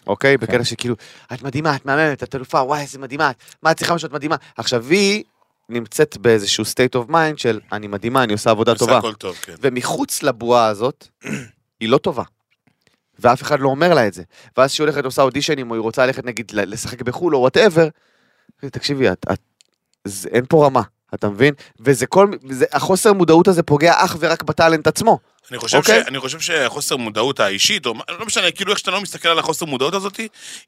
אוקיי? בקטע שכאילו, את מדהימה, את מהממת, את אלופה, וואי, איזה מדהימה, מה את צריכה משהו, את מדהימה. עכשיו, היא נמצאת באיזשהו state of mind של אני מדהימה, אני עושה עבודה עושה טובה. הכל טוב, כן. ומחוץ לבועה הזאת, <clears throat> היא לא טובה. ואף אחד לא אומר לה את זה. ואז כשהיא הולכת עושה אודישנים, או היא רוצה ללכת נגיד ל- לשחק בחו"ל או whatever, תקשיבי, את, את, זה, אין פה רמה, אתה מבין? וזה כל, זה, החוסר מודעות הזה פוגע אך ורק בטאלנט עצמו. אני חושב, אוקיי. ש, אני חושב שחוסר מודעות האישית, או לא משנה, כאילו איך שאתה לא מסתכל על החוסר מודעות הזאת,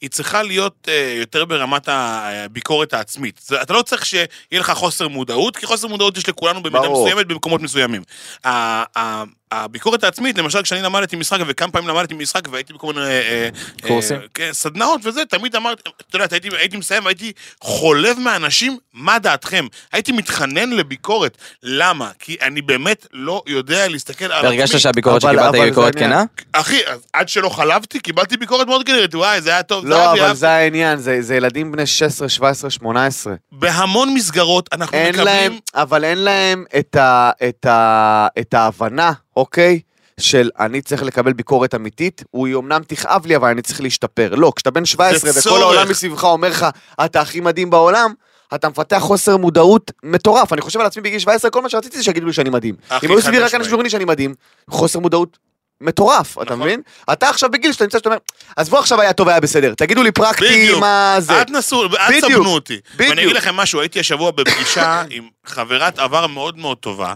היא צריכה להיות אה, יותר ברמת הביקורת העצמית. זה, אתה לא צריך שיהיה לך חוסר מודעות, כי חוסר מודעות יש לכולנו במידה. מסוימת במקומות מסוימים. ה- ה- הביקורת העצמית, למשל כשאני למדתי משחק, וכמה פעמים למדתי משחק והייתי בכל מיני... אה, אה, קורסים. כן, סדנאות וזה, תמיד אמרתי, אתה יודע, הייתי, הייתי מסיים והייתי חולב מהאנשים, מה דעתכם? הייתי מתחנן לביקורת. למה? כי אני באמת לא יודע להסתכל על עצמי. והרגשת שהביקורת שקיבלת היא ביקורת. כנה? אחי, עד שלא חלבתי, קיבלתי ביקורת מאוד גנרית, וואי, זה היה טוב, לא, אבל. זה העניין, זה, זה ילדים בני 16, 17, 18. בהמון מסגרות אנחנו אין מקבלים... להם, אבל אין להם את, ההבנה, אוקיי? של אני צריך לקבל ביקורת אמיתית, הוא אמנם תכאב לי, אבל אני צריך להשתפר. לא, כשאתה בן 17 זה וכל. העולם מסביבך אומר לך, אתה הכי מדהים בעולם, אתה מפתח חוסר מודעות מטורף. אני חושב על עצמי בגיל 17, כל מה שרציתי זה שיגידו לי שאני מדהים. אם היו סביבי רק. אנשים שאומרים לי שאני מדהים, חוסר מודעות מטורף, אתה נכון. מבין? אתה עכשיו בגיל שאתה נמצא שאתה אומר, עזבו עכשיו היה טוב, היה בסדר. תגידו לי פרקטי בדיוק. מה זה. אל תנסו, אל. תסבנו אותי. בדיוק. ואני אגיד לכם משהו, הייתי השבוע בפגישה עם חברת עבר מאוד מאוד טובה,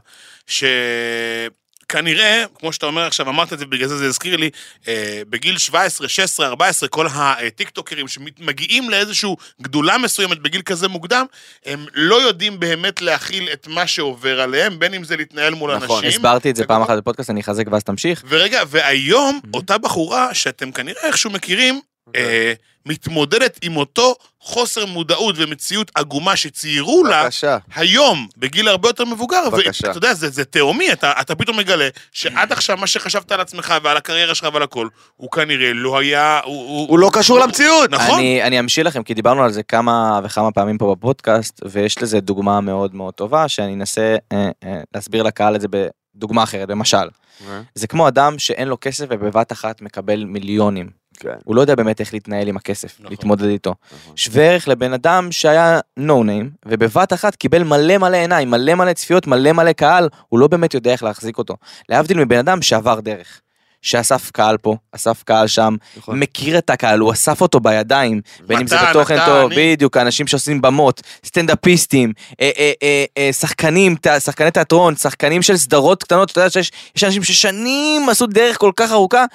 שכנראה, כמו שאתה אומר עכשיו, אמרת את זה, בגלל זה זה הזכיר לי, אה, בגיל 17, 16, 14, כל הטיקטוקרים שמגיעים לאיזושהי גדולה מסוימת בגיל כזה מוקדם, הם לא יודעים באמת להכיל את מה שעובר עליהם, בין אם זה להתנהל מול נכון. אנשים. הסברתי את זה פעם אחת בפודקאסט, אני אחזק ואז תמשיך. ורגע, והיום אותה בחורה שאתם כנראה איכשהו מכירים. אה, מתמודדת עם אותו חוסר מודעות ומציאות עגומה שציירו לה בבקשה. היום, בגיל הרבה יותר מבוגר. בבקשה. ואתה יודע, זה, זה תהומי, אתה, אתה פתאום מגלה שעד עכשיו מה שחשבת על עצמך ועל הקריירה שלך ועל הכל, הוא כנראה לא היה... הוא, הוא לא קשור למציאות. נכון. אני, אני אמשיל לכם, כי דיברנו על זה כמה וכמה פעמים פה בפודקאסט, ויש לזה דוגמה מאוד מאוד טובה, שאני אנסה אה, אה, להסביר לקהל את זה בדוגמה אחרת, במשל. זה כמו אדם שאין לו כסף ובבת אחת מקבל מיליונים. כן. הוא לא יודע באמת איך להתנהל עם הכסף, נכון. להתמודד איתו. נכון. שווה ערך לבן אדם שהיה נו ניים, ובבת אחת קיבל מלא מלא עיניים, מלא מלא צפיות, מלא מלא קהל, הוא לא באמת יודע איך להחזיק אותו. להבדיל מבן אדם שעבר דרך. שאסף קהל פה, אסף קהל שם, נכון. מכיר את הקהל, הוא אסף אותו בידיים, בין אם זה בתוכן אתה, טוב, אני. בדיוק, האנשים שעושים במות, סטנדאפיסטים, אה, אה, אה, אה, שחקנים, שחקני תיאטרון, שחקנים של סדרות קטנות, אתה יודע שיש יש אנשים ששנים עשו דרך כל כך ארוכה,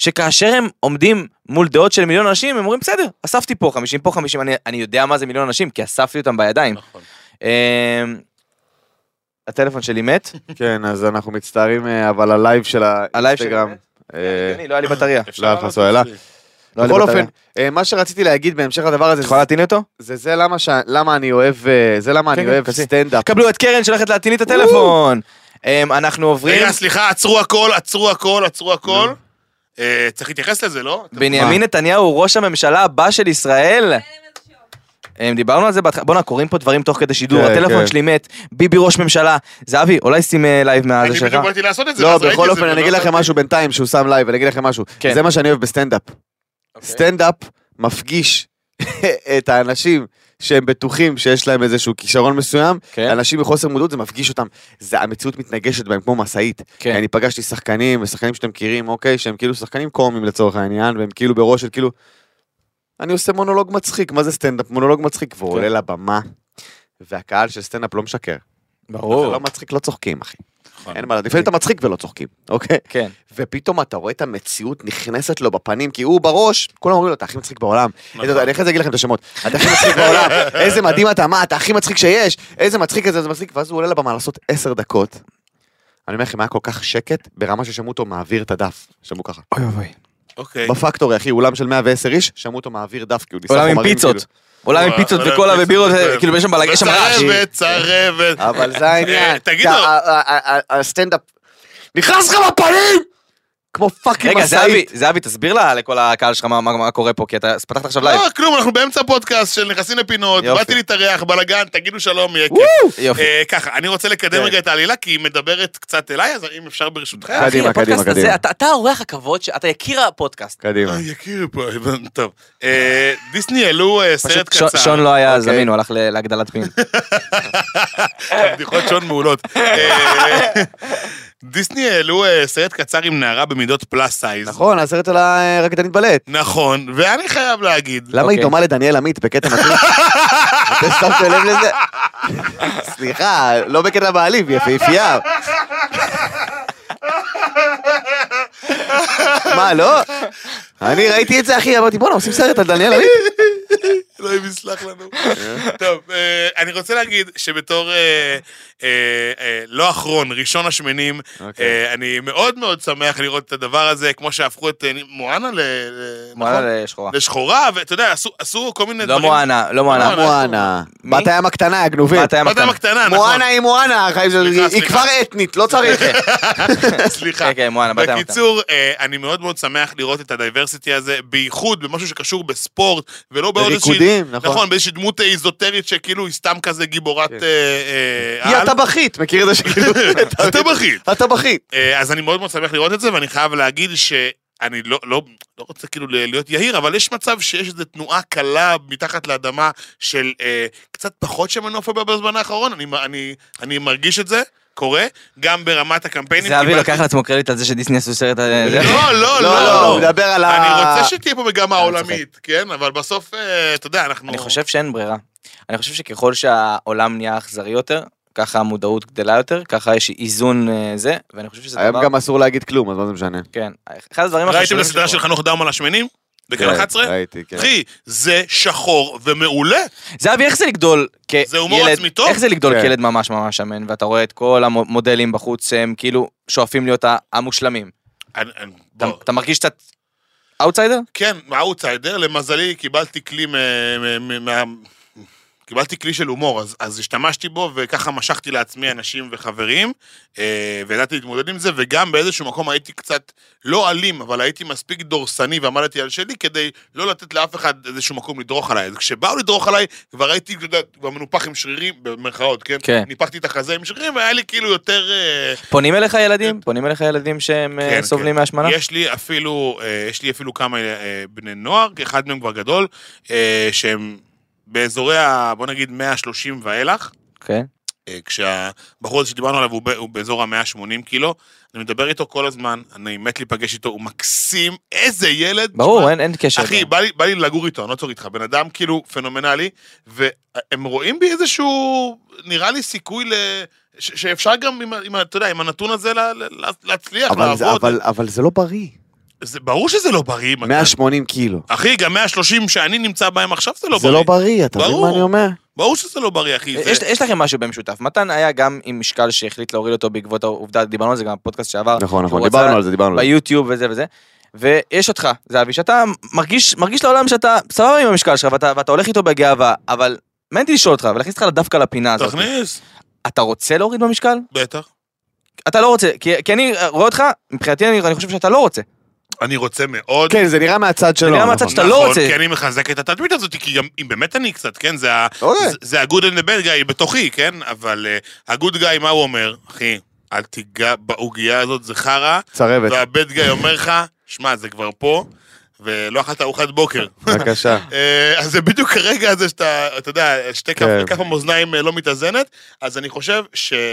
שכאשר הם עומדים מול דעות של מיליון אנשים, הם אומרים, בסדר, אספתי פה 50, פה 50, אני, אני יודע מה זה מיליון אנשים, כי אספתי אותם בידיים. נכון. אה, הטלפון שלי מת, כן, אז אנחנו מצטערים, אה, אבל הלייב של הלייב שלי האינסטגרם. מת. אה, הגיוני, לא היה לי בטריה. לא היה לך סוללה? לא בכל. אופן, אה, מה שרציתי להגיד בהמשך לדבר הזה, אתה יכול להטעין לי אותו? זה זה למה ש- למה אני אוהב, זה למה כן, אני כן, אוהב כזה. סטנדאפ. קבלו את קרן שהולכת להטעין לי את הטלפון. אמ, אנחנו עוברים, רגע, סליחה, עצרו הכל, עצרו הכל, עצרו הכל. אה, צריך להתייחס לזה, לא? בנימין נתניהו הוא ראש הממשלה הבא של ישראל. אמ, דיברנו על זה בהתחלה, בואנה, קוראים פה דברים תוך כדי שידור, כן, הטלפון כן. שלי מת, ביבי ראש ממשלה. זהבי, אולי שים אה, לייב מהזה אני שלך. בדיוק באתי לעשות את זה. לא, בכל אופן, אני ולא אגיד לכם. משהו בינתיים שהוא שם לייב, אני אגיד לכם משהו. כן. זה מה שאני אוהב בסטנדאפ. סטנדאפ מפגיש <laughs> את האנשים שהם בטוחים שיש להם איזשהו כישרון מסוים, כן. אנשים מחוסר מודעות, זה מפגיש אותם. זה, המציאות מתנגשת בהם כמו משאית. כן. אני פגשתי שחקנים, ושחקנים שאתם מכירים, אוקיי, שהם כאילו שחקנים קומיים לצורך העניין, והם כאילו בראש של כאילו, אני עושה מונולוג מצחיק, מה זה סטנדאפ? מונולוג מצחיק, והוא כן. עולה לבמה, והקהל של סטנדאפ לא משקר. זה ברור. לא מצחיק, לא צוחקים, אחי. נכון. אין מה לדעת, לפעמים אתה מצחיק ולא צוחקים, אוקיי? כן. ופתאום אתה רואה את המציאות נכנסת לו בפנים, כי הוא בראש, כולם אומרים לו, אתה הכי מצחיק בעולם. נכון. אני אחרי זה אגיד לכם את השמות. אתה הכי מצחיק בעולם, <laughs> איזה מדהים אתה, מה, אתה הכי מצחיק שיש, איזה מצחיק איזה, מצחיק, ואז הוא עולה לבמה לעשות עשר דקות. אני אומר לכם, היה כל כך שקט, ברמה ששמעו אותו מעביר את הדף. שמעו ככה. אוי אוי. אוקיי. בפקטורי, אחי, אולם של 110 איש, שמעו אותו מעביר דף, כי הוא ניסה עולם עם חומרים, פיצות. כאילו. עולם עם פיצות וקולה ובירות. כאילו יש שם בלגן, יש שם רעש. צרבת, צרבת. אבל זה העניין. <laughs> תגידו. הסטנדאפ נכנס לך בפנים! כמו fucking רגע, זהבי, משאית. זהבי, תסביר לה לכל הקהל שלך מה- מה מה קורה פה, כי אתה פתחת עכשיו לייב. לא, כלום, אנחנו באמצע פודקאסט של נכנסים לפינות, יופי. באתי להתארח, בלאגן, תגידו שלום, יהיה כיף. יופי. אה, ככה, אני רוצה לקדם כן. רגע את העלילה, כי היא מדברת קצת אליי, אז אם אפשר ברשותכם. קדימה, אחי, קדימה, הפודקאסט הזה, קדימה. אתה- אתה אורח הכבוד, ש- אתה יקיר הפודקאסט. קדימה. אה, יקיר פה, טוב. אה, דיסני העלו אה, סרט פשוט שון- קצר. שון לא היה אוקיי. זמין, הוא הלך להגדלת פין. <laughs> בדיחות שון מעולות. אה, דיסני העלו אה, סרט קצר עם נערה במידות פלאס סייז. נכון, הסרט על הרקדנית בלט. נכון, ואני חייב להגיד, למה היא אוקיי. דומה לדניאל עמית בקטע מתאים? <laughs> אתם שמתם לב לזה? סליחה, לא בקטע מעליב, היא יפהפייה. מה, לא? אני ראיתי את זה, אחי, אמרתי, בואנה, עושים סרט על דניאל עמית? אלוהים יסלח לנו. טוב, אה, אני רוצה להגיד שבתור אה, אה, לא אחרון, ראשון השמנים, אוקיי. אני מאוד מאוד שמח לראות את הדבר הזה, כמו שהפכו את מואנה ל... מואנה נכון? לשחורה. לשחורה, ואתה יודע, עשו- כל מיני לא דברים. מואנה, לא מואנה. מואנה. מואנה. מי? בת הים הקטנה, הגנובית. בת הים הקטנה. נכון. מואנה היא מואנה, אחי, זה- סליחה, היא. כבר אתנית, לא צריך. <laughs> סליחה. מואנה, הקטנה. בקיצור, אני מאוד מאוד שמח לראות את ה diversity הזה, בייחוד במשהו שקשור בספורט, ולא בעוד איזושהי... בריקודים, נכון. נכון, באיזושהי דמות איזוטרית שכאילו היא סתם כזה גיבורת כן. אה, אה, היא על. הטבחית, מכיר את זה <laughs> שכאילו... הטבחית. הטבחית. אה, אז אני מאוד מאוד שמח לראות את זה, ואני חייב להגיד שאני לא, לא, לא רוצה כאילו להיות יהיר, אבל יש מצב שיש איזו תנועה קלה מתחת לאדמה של אה, קצת פחות שמנופוביה בזמן האחרון, אני, אני, אני מרגיש את זה, קורה, גם ברמת הקמפיינים. זהבי לוקח לעצמו קרדיט על זה שדיסני עשו סרט על זה. לא, לא, לא, לא, הוא מדבר על ה... אני רוצה שתהיה פה מגמה עולמית, כן? אבל בסוף, אה, אתה יודע, אנחנו... אני חושב שאין ברירה. אני חושב שככל שהעולם נהיה אכזרי יותר, ככה המודעות גדלה יותר, ככה יש איזון אה, זה, ואני חושב שזה היום דבר... גם אסור להגיד כלום, אז מה זה משנה? כן. אחד הדברים ראיתם החשובים את הסדרה של. חנוך דאום על השמנים? בכאן כן, 11? ראיתי, כן. אחי, זה שחור ומעולה. זהבי, איך זה לגדול כילד... זה הומור עצמי טוב? איך זה לגדול כן. כילד ממש ממש שמן, ואתה רואה את כל המודלים בחוץ, הם כאילו שואפים להיות המושלמים. אני- אני- אתה- מרגיש קצת אאוטסיידר? כן, אאוטסיידר, למזלי קיבלתי כלי מה... קיבלתי כלי של הומור, אז, אז השתמשתי בו וככה משכתי לעצמי אנשים וחברים, אה, וידעתי להתמודד עם זה, וגם באיזשהו מקום הייתי קצת לא אלים, אבל הייתי מספיק דורסני ועמדתי על שלי כדי לא לתת לאף אחד איזשהו מקום לדרוך עליי. אז כשבאו לדרוך עליי, כבר הייתי, אתה יודע, כבר מנופח עם שרירים, במרכאות, כן? כן. ניפחתי את החזה עם שרירים, והיה לי כאילו יותר... אה, פונים אליך ילדים? פונים אליך ילדים שהם אה, כן, סובלים כן. מהשמנה? יש לי אפילו, אה, יש לי אפילו כמה אה, בני נוער, אחד מהם כבר גדול, אה, שהם באזורי ה... בוא נגיד 130 ואילך, כן. אה, כשהבחור הזה שדיברנו עליו הוא, ב, הוא באזור ה-180 קילו, אני מדבר איתו כל הזמן, אני מת להיפגש איתו, הוא מקסים, איזה ילד. ברור, אין אין קשר. אחי, בא לי, בא לי לגור איתו, אני לא צוחק איתך, בן אדם כאילו פנומנלי, והם רואים בי איזשהו, נראה לי סיכוי ל... ש- שאפשר גם, עם, עם, אתה יודע, עם הנתון הזה לה, לה, להצליח, אבל זה- לעבוד. אבל- אבל זה לא בריא. זה ברור שזה לא בריא, מתן. 180 קילו. אחי, גם 130 שאני נמצא בהם עכשיו זה לא זה בריא. לא בריא, אתה מבין ברור. מה אני אומר? ברור שזה לא בריא, אחי. זה- יש, יש לכם משהו במשותף. מתן היה גם עם משקל שהחליט להוריד אותו בעקבות העובדה, דיברנו על זה גם בפודקאסט שעבר. נכון, נכון, דיברנו על זה, דיברנו על זה. ביוטיוב וזה וזה. ויש אותך, זהבי, שאתה מרגיש, מרגיש לעולם שאתה סבבה עם המשקל שלך ואתה, ואתה הולך איתו בגאווה, אבל מעניין אותי לשאול אותך ולהכניס אותך דווקא לפינה הזאת. תכניס, אתה רוצה להוריד במשקל? בטח. אתה לא רוצה, כי, כי אני רואה אותך, מבחינתי אני, אני חושב שאתה לא רוצה. אני רוצה מאוד. כן, זה נראה מהצד שלו. נראה נכון. מהצד שאתה לא רוצה. כי אני מחזק את התדמית הזאת, כי גם אם באמת אני קצת, כן, זה אוקיי. זה- זה ה-good and the bad guy בתוכי, כן? אבל אה, ה-good guy, מה הוא אומר? אחי, אל תיגע בעוגייה הזאת, זה חרא. צרבת. וה-bad guy אומר לך, שמע, זה כבר פה, ולא אכלת ארוחת בוקר. <laughs> בבקשה. <laughs> אה, אז זה בדיוק הרגע הזה שאתה, אתה יודע, שתי כף, כן. כף המאזניים אה, לא מתאזנת, אז אני חושב שאם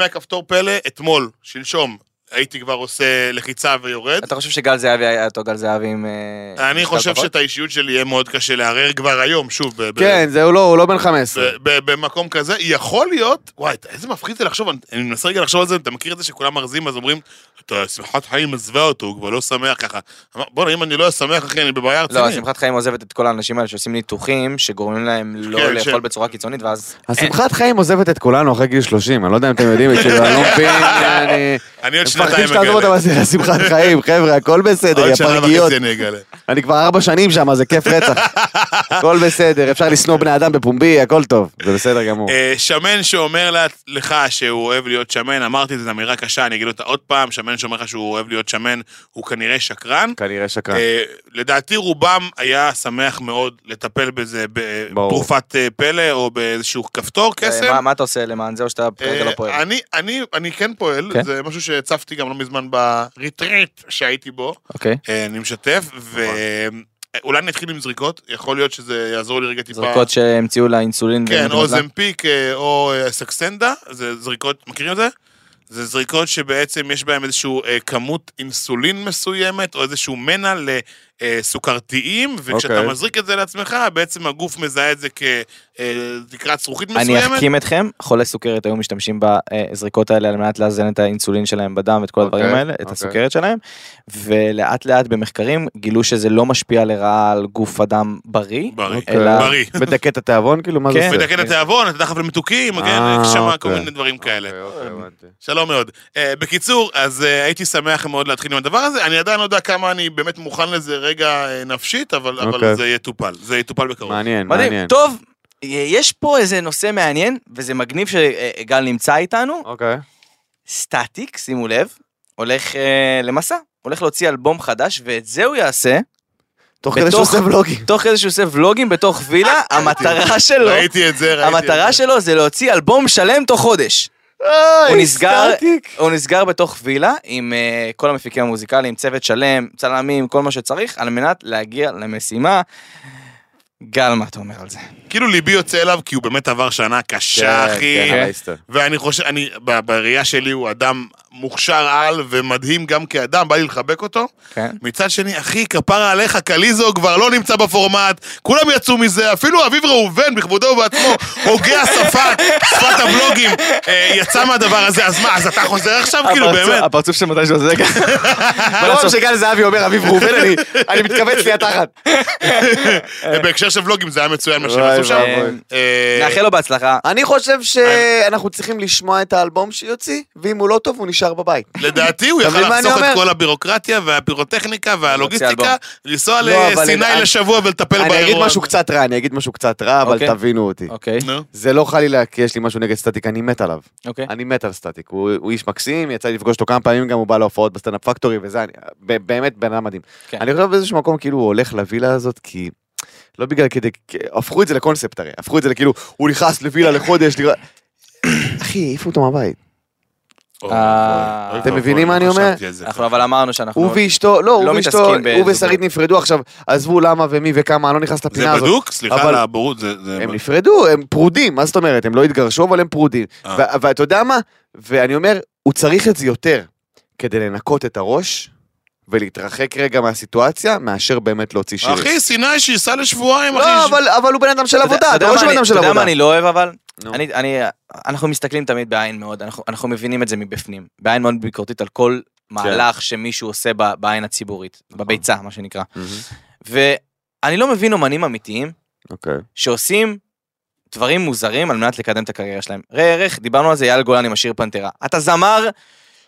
היה כפתור פלא, אתמול, שלשום, הייתי כבר עושה לחיצה ויורד. אתה חושב שגל זהבי היה אותו גל זהבי עם... אה, אני חושב? שאת האישיות שלי יהיה מאוד קשה לערער כבר היום, שוב. כן, זהו לא, הוא לא בן 15. ב- ב- במקום כזה, יכול להיות, וואי, איזה מפחיד זה לחשוב, אני- מנסה רגע לחשוב על זה, אתה מכיר את זה שכולם מרזים, אז אומרים, אתה, שמחת חיים עזבה אותו, הוא כבר לא שמח ככה. אמר, בוא'נה, אם אני לא אשמח, אחי, אני בבעיה לא, רצינית. שמחת חיים עוזבת את כל האנשים האלה שעושים ניתוחים, שגורמים להם לא כן, לאכול ש- בצורה קיצונית, ואז... השמחת חיים עוזבת את כולנו אחרי גיל 30, אני לא יודע אם אתם יודעים, כאילו, <laughs> אני לא מבין, אני... מפחדים שתעזוב. אותם לשמחת חיים, חבר'ה, הכל בסדר, יא פרגיות. אני כבר ארבע שנים שם, זה כיף רצח. <laughs> הכל בסדר, אפשר לשנוא בני אדם בפומבי, הכל טוב, זה בסדר גמור. אה, שמן שאומר לך שהוא אוהב להיות שמן, אמרתי את זה, זו אמירה קשה, אני אגיד אותה עוד פעם, שמן שאומר לך שהוא אוהב להיות שמן, הוא כנראה שקרן. כנראה שקרן. אה, לדעתי רובם היה שמח מאוד לטפל בזה. בתרופת אה, פלא או באיזשהו כפתור קסם. מה- אתה עושה למען זה, או שאתה כרגע לא פועל? אני, אני, אני כן פועל, כן? זה משהו שהצפתי גם לא מזמן בריטריט שהייתי בו, אוקיי. אה, אני משתף, ואולי אני אתחיל עם זריקות, יכול להיות שזה יעזור לי רגע טיפה. זריקות שהמציאו לאינסולין. כן, או? זמפיק אה, או אה, סקסנדה, זה זריקות, מכירים את זה? זה זריקות שבעצם יש בהן איזושהי אה, כמות אינסולין מסוימת, או איזשהו מנע לסוכרתיים, וכשאתה אוקיי. מזריק את זה לעצמך, בעצם הגוף מזהה את זה כתקרת זכוכית אני מסוימת. אחכים אתכם, חולי סוכרת היו משתמשים בזריקות האלה על מנת לאזן את האינסולין שלהם בדם ואת כל הדברים אוקיי, האלה, את אוקיי. הסוכרת שלהם, ולאט לאט במחקרים גילו שזה לא משפיע לראה על גוף אדם בריא, בריא, אלא- בריא. <laughs> מדכא את התיאבון, כאילו, מה זה כן. עושה? מדכא את התיאבון, אתה דחף למתוקים, כן, אה, יש שם כל. מיני דברים כאלה. שלום מאוד. Uh, בקיצור, אז uh, הייתי שמח מאוד להתחיל עם הדבר הזה. אני עדיין לא יודע כמה אני באמת מוכן לזה רגע uh, נפשית, אבל, אבל אוקיי. זה יטופל. זה יטופל בקרוב. מעניין, מדהים, מעניין. טוב, יש פה איזה נושא מעניין, וזה מגניב שגל נמצא איתנו, אוקיי. סטטיק, שימו לב, הולך אה, למסע, הולך להוציא אלבום חדש, ואת זה הוא יעשה, תוך כדי שהוא עושה ולוגים. תוך כדי שהוא עושה ולוגים בתוך וילה, <laughs> המטרה שלו, ראיתי את זה, ראיתי את זה. המטרה שלו זה להוציא אלבום שלם תוך חודש. הוא נסגר, הוא נסגר בתוך וילה עם uh, כל המפיקים המוזיקליים, צוות שלם, צלמים, כל מה שצריך, על מנת להגיע למשימה. גל, מה אתה אומר על זה? כאילו ליבי יוצא אליו, כי הוא באמת עבר שנה קשה, כן, אחי. כן, ההיסטוריה. ואני חושב, אני, בראייה שלי הוא אדם מוכשר על ומדהים גם כאדם, בא לי לחבק אותו. כן. מצד שני, אחי, כפרה עליך, קליזו כבר לא נמצא בפורמט, כולם יצאו מזה, אפילו אביב ראובן בכבודו ובעצמו, <laughs> הוגה השפה, שפת הבלוגים, אה, יצא מהדבר הזה, אז מה, אז אתה חוזר עכשיו? כאילו, באמת. הפרצוף של מתישהו זה ככה. רק <laughs> שגל זהבי אומר אביב ראובן, אני- אני מתכווץ לי התחת. <laughs> בהקשר של ולוגים זה היה מצוין מה שהם עשו שם. אה, נאחל לו בהצלחה. אני חושב שאנחנו צריכים לשמוע את האלבום שיוציא, ואם הוא לא טוב הוא נשאר בבית. לדעתי הוא יכל לחסוך את? כל הבירוקרטיה והפירוטכניקה. והלוגיסטיקה, לנסוע לא, לסיני לשבוע ולטפל באירוע. אני אגיד משהו. קצת רע, אני אגיד משהו קצת רע, אבל אוקיי. תבינו אותי. אוקיי. זה לא חלילה כי יש לי משהו נגד סטטיק, אני מת עליו. אוקיי. אני מת על סטטיק, הוא איש מקסים, יצא לי לפגוש אותו כמה פעמים, גם הוא בא להופעות בסטנדאפ פקטורי וזה, באמת בן אדם מדהים. כן. אני חושב באיזשהו מקום כאילו הוא הולך לווילה הזאת, כי... לא בגלל כדי... הפכו את זה לקונספט הרי, הפכו את זה לכאילו, הוא נכנס לווילה לחודש, אחי, העיפו אותו מהבית. אה, אוי, אתם מבינים אוי, מה לא אני אומר? זה. אנחנו אבל אמרנו שאנחנו... הוא ואשתו, לא, הוא לא ואשתו, מתעסקים הוא. ושרית נפרדו עכשיו, עזבו למה ומי וכמה, אני לא נכנס זה לפינה הזאת. בדוק? סליחה אבל- על הבורות, זה... זה- הם נפרדו, הם פרודים, מה זאת אומרת? הם לא התגרשו, אבל הם פרודים. אה. ו- ואתה יודע מה? ואני אומר, הוא צריך את זה יותר כדי לנקות את הראש ולהתרחק רגע מהסיטואציה, מאשר באמת להוציא שירים. אחי, סיני שייסע לשבועיים, אחי. לא, אבל, אבל הוא בן אדם של עבודה, אתה רואה שהוא בן אדם של אתה יודע עבודה. מה אני לא אוהב אבל? אני, אני, אנחנו מסתכלים תמיד בעין מאוד, אנחנו, אנחנו מבינים את זה מבפנים, בעין מאוד ביקורתית על כל מהלך שמישהו עושה ב- בעין הציבורית, נכון. בביצה, מה שנקרא. ואני לא מבין אומנים אמיתיים אוקיי. שעושים דברים מוזרים על מנת לקדם את הקריירה שלהם. ראה ערך, דיברנו על זה, אייל גולן עם השיר פנתרה. אתה זמר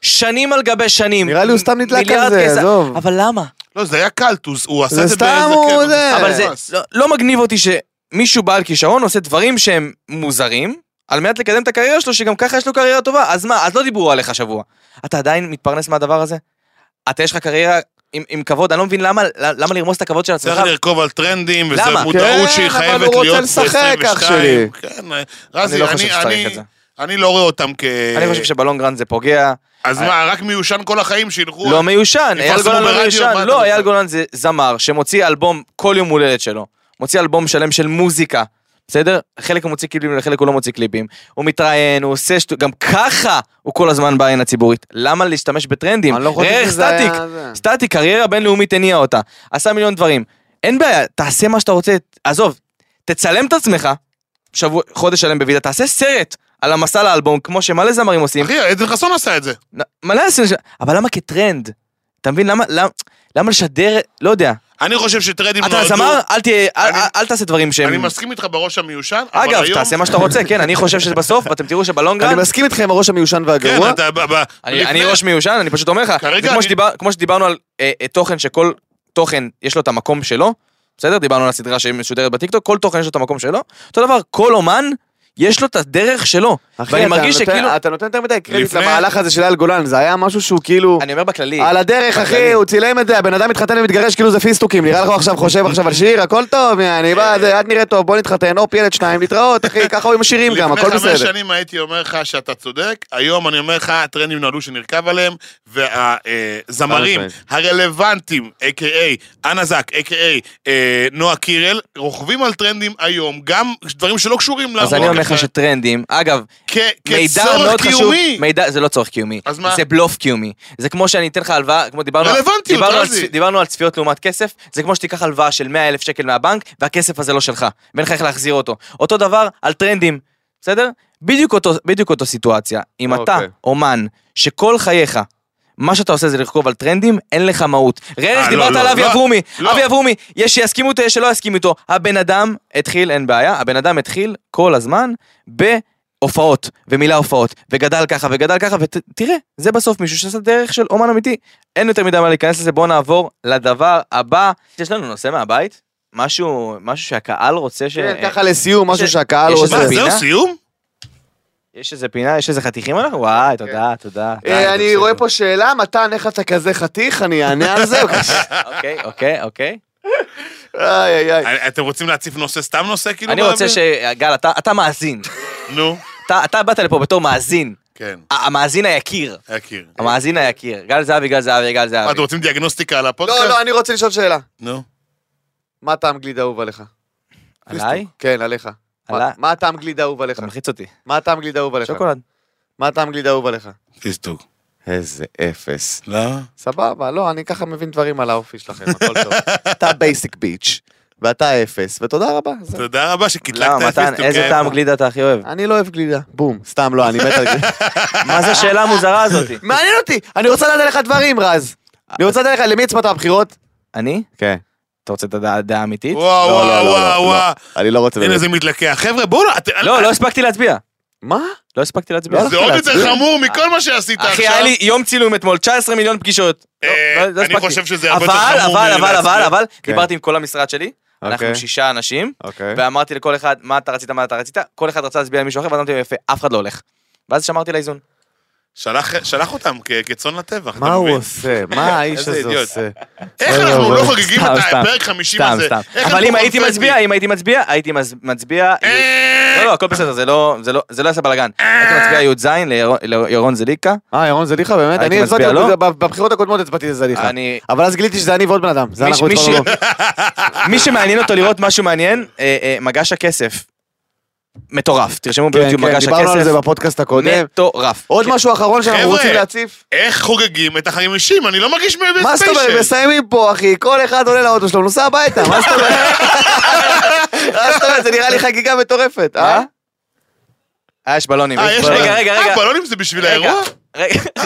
שנים על גבי שנים. נראה לי הוא סתם נדלק על זה, כסף. עזוב. אבל למה? לא, זה היה קלט, הוא- הוא עשה זה את זה סתם, הוא זה. אבל זה. לא, לא מגניב אותי שמישהו בעל כישרון עושה דברים שהם מוזרים, על מנת לקדם את הקריירה שלו, שגם ככה יש לו קריירה טובה. אז מה, אז לא דיברו עליך שבוע. אתה עדיין מתפרנס מהדבר הזה? אתה יש לך קריירה עם, עם כבוד, אני לא מבין למה, למה לרמוס את הכבוד של עצמך. צריך לרכוב על טרנדים, וזו למה? מודעות כן, שהיא אבל חייבת הוא רוצה להיות לשחק, אח ב-22. שלי. כן, רזי, אני לא חושב אני- שצריך אני- את זה. אני לא רואה אותם כ... אני חושב שבלונגרן זה פוגע, אז מה, רק מיושן כל החיים שילכו? לא מיושן, אייל גולן לא מיושן, לא? אייל גולן זה זמר שמוציא אלבום כל יום הולדת שלו, מוציא אלבום שלם של מוזיקה, בסדר? חלק הוא מוציא קליפים וחלק הוא לא מוציא קליפים, הוא מתראיין, הוא עושה שטות, גם ככה הוא כל הזמן בעין הציבורית, למה להשתמש בטרנדים? אני לא חושב ראה איך שזה היה סטטיק. סטטיק, קריירה בינלאומית הניעה אותה, עשה מיליון דברים, אין בעיה, תעשה מה שאתה רוצה, עזוב, תצלם את עצמך, שבוע, חודש שלם בוועידה, תעשה סרט על המסע לאלבום, כמו שמלא זמרים עושים, אחי, עדן חסון עשה את זה. מלא עשינו, ש- אבל למה כטרנד? אתה מבין? למה, למה, למה לשדר, לא יודע. אני חושב שטרנדים אתה נועדו... זמר, אל תהיה, אל- אני- אל- אל תעשה דברים שהם... אני מסכים איתך בראש המיושן, אבל אגב, היום... תעשה מה שאתה רוצה, כן, אני חושב שזה בסוף, ואתם תראו אני שבלונגרן, מסכים איתכם עם הראש המיושן כן, והגרוע. אתה... ב- ב- אני לפני- אני ראש מיושן, אני פשוט אומר לך, כרגע זה כמו אני- שדיבר- כמו שדיברנו על אה, אה, תוכן שכל תוכן יש לו את המקום שלו, בסדר? דיברנו על הסדרה שמשודרת בטיקטוק, כל תוכן יש לו את המקום שלו, אותו דבר, כל אומן, יש לו את הדרך שלו. אחי, ואני אתה מרגיש נותן- שכאילו, אתה נותן יותר מדי קרדיט לפני- למהלך הזה של אייל גולן, זה היה משהו שהוא כאילו... אני אומר בכללי, על הדרך, אחי. הוא צילם את זה, הבן אדם מתחתן ומתגרש כאילו זה פיסטוקים, נראה לך הוא עכשיו חושב עכשיו על שיר, הכל טוב, אני בא, זה, את נראית טוב, בוא נתחתן, הופ, ילד שניים, להתראות, אחי, <laughs> ככה הוא עם השירים גם, הכל לפני חמש בסדר. שנים הייתי אומר לך שאתה צודק, היום אני אומר לך, הטרנדים נועדו שנרכב עליהם, והזמרים חד הרלוונטיים, a.k.a. אנה זק, a.k.a. אה, נועה קירל, רוכבים על טרנדים היום, גם דברים שלא קשורים אז אני אומר לך אה, שטרנדים, אגב, כצורך חשוב, קיומי. מידע, זה לא צורך קיומי, אז מה? זה בלוף קיומי. זה כמו שאני אתן לך הלוואה, כמו דיברנו, רלוונטיות, דיברנו, על, דיברנו על צפיות לעומת כסף, זה כמו שתיקח הלוואה של 100 אלף שקל מהבנק, והכסף הזה לא שלך, ואין לך איך להחזיר אותו. אותו דבר על טרנדים, בסדר? בדיוק אותו, בדיוק אותו סיטואציה. אם אתה אוקיי. אומן שכל חייך, מה שאתה עושה זה לרכוב על טרנדים, אין לך מהות. ראה איך אה, דיברת לא, על לא, אבי לא. אברומי, לא. אבי אברומי, יש שיסכימו איתו, יש שלא יסכימו איתו. הבן אדם התחיל, אין בעיה, הבן אדם התחיל כל הזמן בהופעות, ומילא הופעות, וגדל ככה וגדל ככה, ותראה, זה בסוף מישהו שעשה דרך של אומן אמיתי. אין יותר מדי מה להיכנס לזה, בואו נעבור לדבר הבא. יש לנו נושא מהבית? משהו, משהו שהקהל רוצה ש... כן, ככה לסיום, משהו שהקהל יש רוצה. מה, זהו? סיום? יש איזה פינה, יש איזה חתיכים עליך? וואי, תודה, תודה. אה, אני רואה פה שאלה, מתן, איך אתה כזה חתיך? אני אענה על זה. <laughs> אוקיי, אוקיי, אוקיי. איי, איי, איי. אתם רוצים להציף נושא, סתם נושא כאילו? אני רוצה? ש... גל, אתה- אתה מאזין. נו, אתה, אתה באת לפה בתור מאזין, כן, המאזין היקיר, יכיר. המאזין היקיר, גל זהבי, גל זהבי, גל מה, זהבי. אתם רוצים דיאגנוסטיקה על הפודקאסט? לא, לא, אני רוצה לשאול שאלה. נו. מה הטעם גלידה אהוב עליך? עליי? כן, עליך. מה- עליי? מה הטעם גלידה אהוב עליך? אתה מלחיץ אותי. מה הטעם גלידה אהוב עליך? שוקולד. מה הטעם גלידה אהוב עליך? פיסטוק. איזה אפס. לא? סבבה, לא, אני ככה מבין דברים על האופי שלכם, הכל טוב. אתה basic bitch, ואתה אפס, ותודה רבה. תודה רבה שקטלגת למה, את מתן. איזה. טעם גלידה אתה הכי אוהב? אני לא אוהב גלידה. בום, סתם לא, אני מת על גלידה. <laughs> מה זה השאלה המוזרה הזאתי? <laughs> מעניין אותי, אני רוצה לדעת עליך דברים, רז. אני רוצה לדעת עליך, למי הצבעת בבחירות? אני? כן. אתה רוצה את הדעה האמיתית? וואו, לא, וואו, לא, לא, וואו, לא. וואו. אני לא רוצה... הנה. זה מתלקח. חבר'ה, בואו, לא, לא, לא הספקתי להצביע. מה? לא הספקתי להצביע. לא זה עוד יותר. חמור מכל מה שעשית עכשיו. אחי, היה לי יום צילום אתמול, 19 מיליון פגישות. לא, אה, לא- אני. חושב שזה הרבה אבל, יותר חמור אבל, אבל, מלהצביע. אבל, אבל, כן. דיברתי עם כל המשרד שלי, אנחנו אוקיי. שישה אנשים, אוקיי. ואמרתי לכל אחד, מה אתה רצית, מה אתה רצית, כל אחד רצה להצביע למישהו אחר, ואמרתי לו, יפה, אף אחד לא הולך. ואז שמרתי לאיזון. שלח- שלח אותם כ- כצאן לטבח. מה הוא? עושה? מה <laughs> האיש הזה. עושה? איך אנחנו אוי, לא אוי. חוגגים סתם, את. הפרק 50 סתם, הזה? אבל אם הייתי? מצביע, אם הייתי מצביע, הייתי מצביע... אה, לא, לא, הכל בסדר, זה לא, זה לא, זה לא יעשה בלאגן. הייתי מצביע י"ז לירון- לירון זליקה. אה, ירון זליכה באמת? אני הצבעתי. בבחירות הקודמות הצבעתי לזליכה. אני... אבל אז גיליתי שזה אני ועוד בן אדם. זה מי- אנחנו שמעניין אותו לראות משהו מעניין, אה, אה, מגש הכסף. מטורף, תרשמו כן, ביוטיוב כן, מגש דיברנו על זה הכסף. בפודקאסט הקודם. מטורף. עוד משהו אחרון שאנחנו חבר'ה. רוצים להציף? איך חוגגים את החיים אישיים? אני לא מרגיש מהם מה זאת אומרת? מסיימים פה, אחי, כל אחד עולה לאוטו שלו, נוסע הביתה, מה זאת אומרת? <laughs> מה זאת אומרת? זה נראה לי חגיגה מטורפת, אה? אה, יש בלונים. אה, יש רגע, בלונים. רגע, אה, רגע. בלונים זה בשביל רגע, האירוע? רגע. <laughs>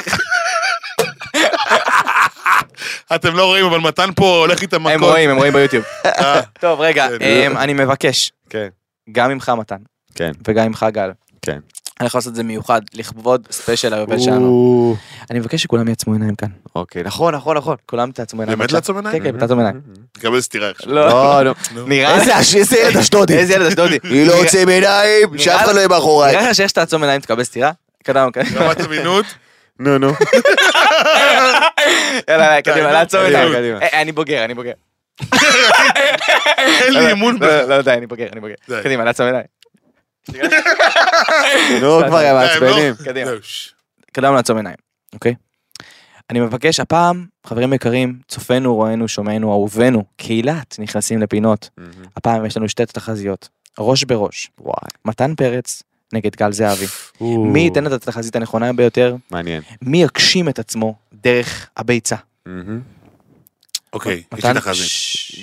אתם לא רואים, אבל מתן פה הולך איתם מכות. הם רואים, הם רואים ביוטיוב. אה, טוב, רגע, כן. אמ, אני מבקש, כן, גם ממך מתן, כן, וגם ממך גל. כן. אני יכול לעשות את זה מיוחד, לכבוד ספיישל היובל שלנו. אני מבקש שכולם יעצמו עיניים כאן. אוקיי, נכון, נכון, נכון. כולם תעצמו עיניים. באמת. לעצום עיניים? כן, כן, תעצום עיניים. <laughs> תקבל סטירה עכשיו. לא, לא, לא. נו. נראה איזה ילד אשדודי. איזה ילד אשדודי. <laughs> היא לא עוצם עיניים, שאף אחד לא יהיה מאחוריי. נראה לך שאיך שתעצום עיניים תקבל סטירה? קדימה, קדימה. רמת אמינות. <laughs> נו, נו. יאללה, קדימה, לעצום עיניים. קדימה. אה, אני בוגר, אני בוגר. אין לי אמון לא, בך. לא, די, אני בוגר, אני בוגר. די. קדימה, לעצום עיניים. נו, כבר הם הם לא- מעצבנים. קדימה. ש- קדם לעצום עיניים, אוקיי? אני מבקש הפעם, חברים יקרים, צופינו, רואינו, שומענו, אהובינו, קהילת נכנסים לפינות. הפעם יש לנו שתי תחזיות, ראש בראש. וואי. מתן פרץ נגד גל זהבי. מי ייתן את התחזית הנכונה ביותר? מעניין. מי יגשים את עצמו דרך הביצה? אוקיי, יש לי מתן? תחזית.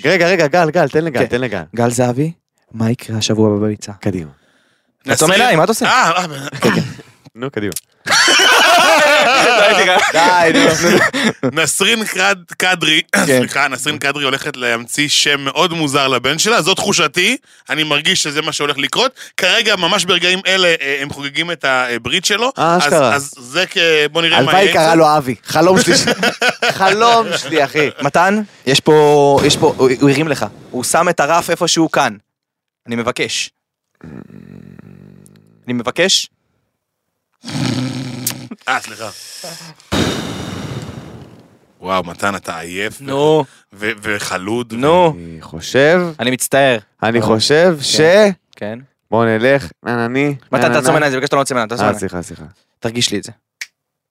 רגע, רגע, גל, גל, תן לגל, כן. תן לגל. גל זהבי, מה יקרה השבוע בביצה? קדימה. נסרין- עיניים, מה אתה עושה? אה, אה, נו, קדימה. די, נו. נסרין קד- קדרי, כן. סליחה, נסרין קדרי הולכת להמציא שם מאוד מוזר לבן שלה, זו תחושתי, אני מרגיש שזה מה שהולך לקרות. כרגע, ממש ברגעים אלה, אה, הם חוגגים את הברית שלו. אה, אשכרה. אז זה כ... בוא נראה מה הלוואי יהיה. עם קרא. לו אבי. חלום שלי. חלום שלי, אחי. מתן, יש פה, יש פה, הוא הוא הרים לך, הוא שם את הרף איפה שהוא כאן. אני מבקש. אני מבקש, אה, סליחה. וואו, מתן, אתה עייף. נו, ו- וחלוד. נו, אני חושב, אני מצטער. אני חושב ש... כן. בוא נלך, ננני. מתן, תעצום עיניים, זה בגלל שאתה לא עוצם עיניים, תעצום אה, עיניים. סליחה, סליחה. תרגיש לי את זה.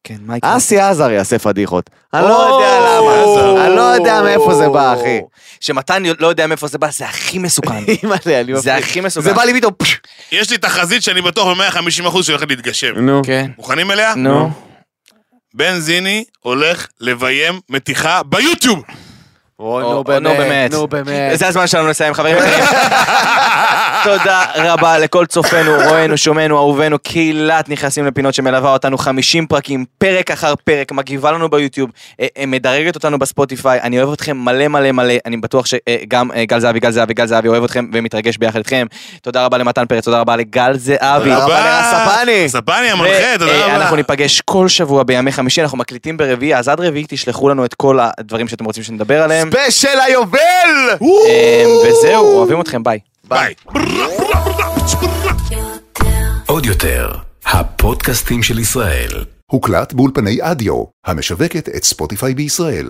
כן, מה יקרה? אסי עזר יעשה פדיחות. אני לא! יודע למה. אני לא יודע מאיפה זה בא, אחי. שמתן לא יודע מאיפה זה בא, זה הכי מסוכן. <laughs> זה. הכי מסוכן. זה בא לי פתאום. יש לי תחזית שאני בטוח ב-150% שהולכת להתגשם. נו. כן. מוכנים אליה? נו. בן זיני הולך לביים מתיחה ביוטיוב. נו באמת. נו באמת. זה הזמן שלנו לסיים, חברים יקרים. <laughs> תודה רבה לכל צופינו, רואינו, שומענו, אהובינו, קהילת נכנסים לפינות שמלווה אותנו 50 פרקים, פרק אחר פרק, מגיבה לנו ביוטיוב, אה, אה, מדרגת אותנו בספוטיפיי, אני אוהב אתכם מלא מלא מלא, אני בטוח שגם אה, גל זהבי, גל זהבי, גל זהבי אוהב אתכם ומתרגש ביחד איתכם. תודה רבה למתן פרץ, תודה רבה לגל זהבי. תודה רבה לרס ספני. המנחה, תודה רבה. ואנחנו ניפגש כל שבוע בימי חמישי, אנחנו מקליטים ברביעי, אז עד רביעי תשלחו לנו את כל הדברים שאתם רוצים שנדבר עליהם. ספיישל היובל! אה, וזהו, אוהבים אתכם, ביי. ביי. עוד יותר, הפודקאסטים של ישראל. הוקלט באולפני אדיו, המשווקת את ספוטיפיי בישראל.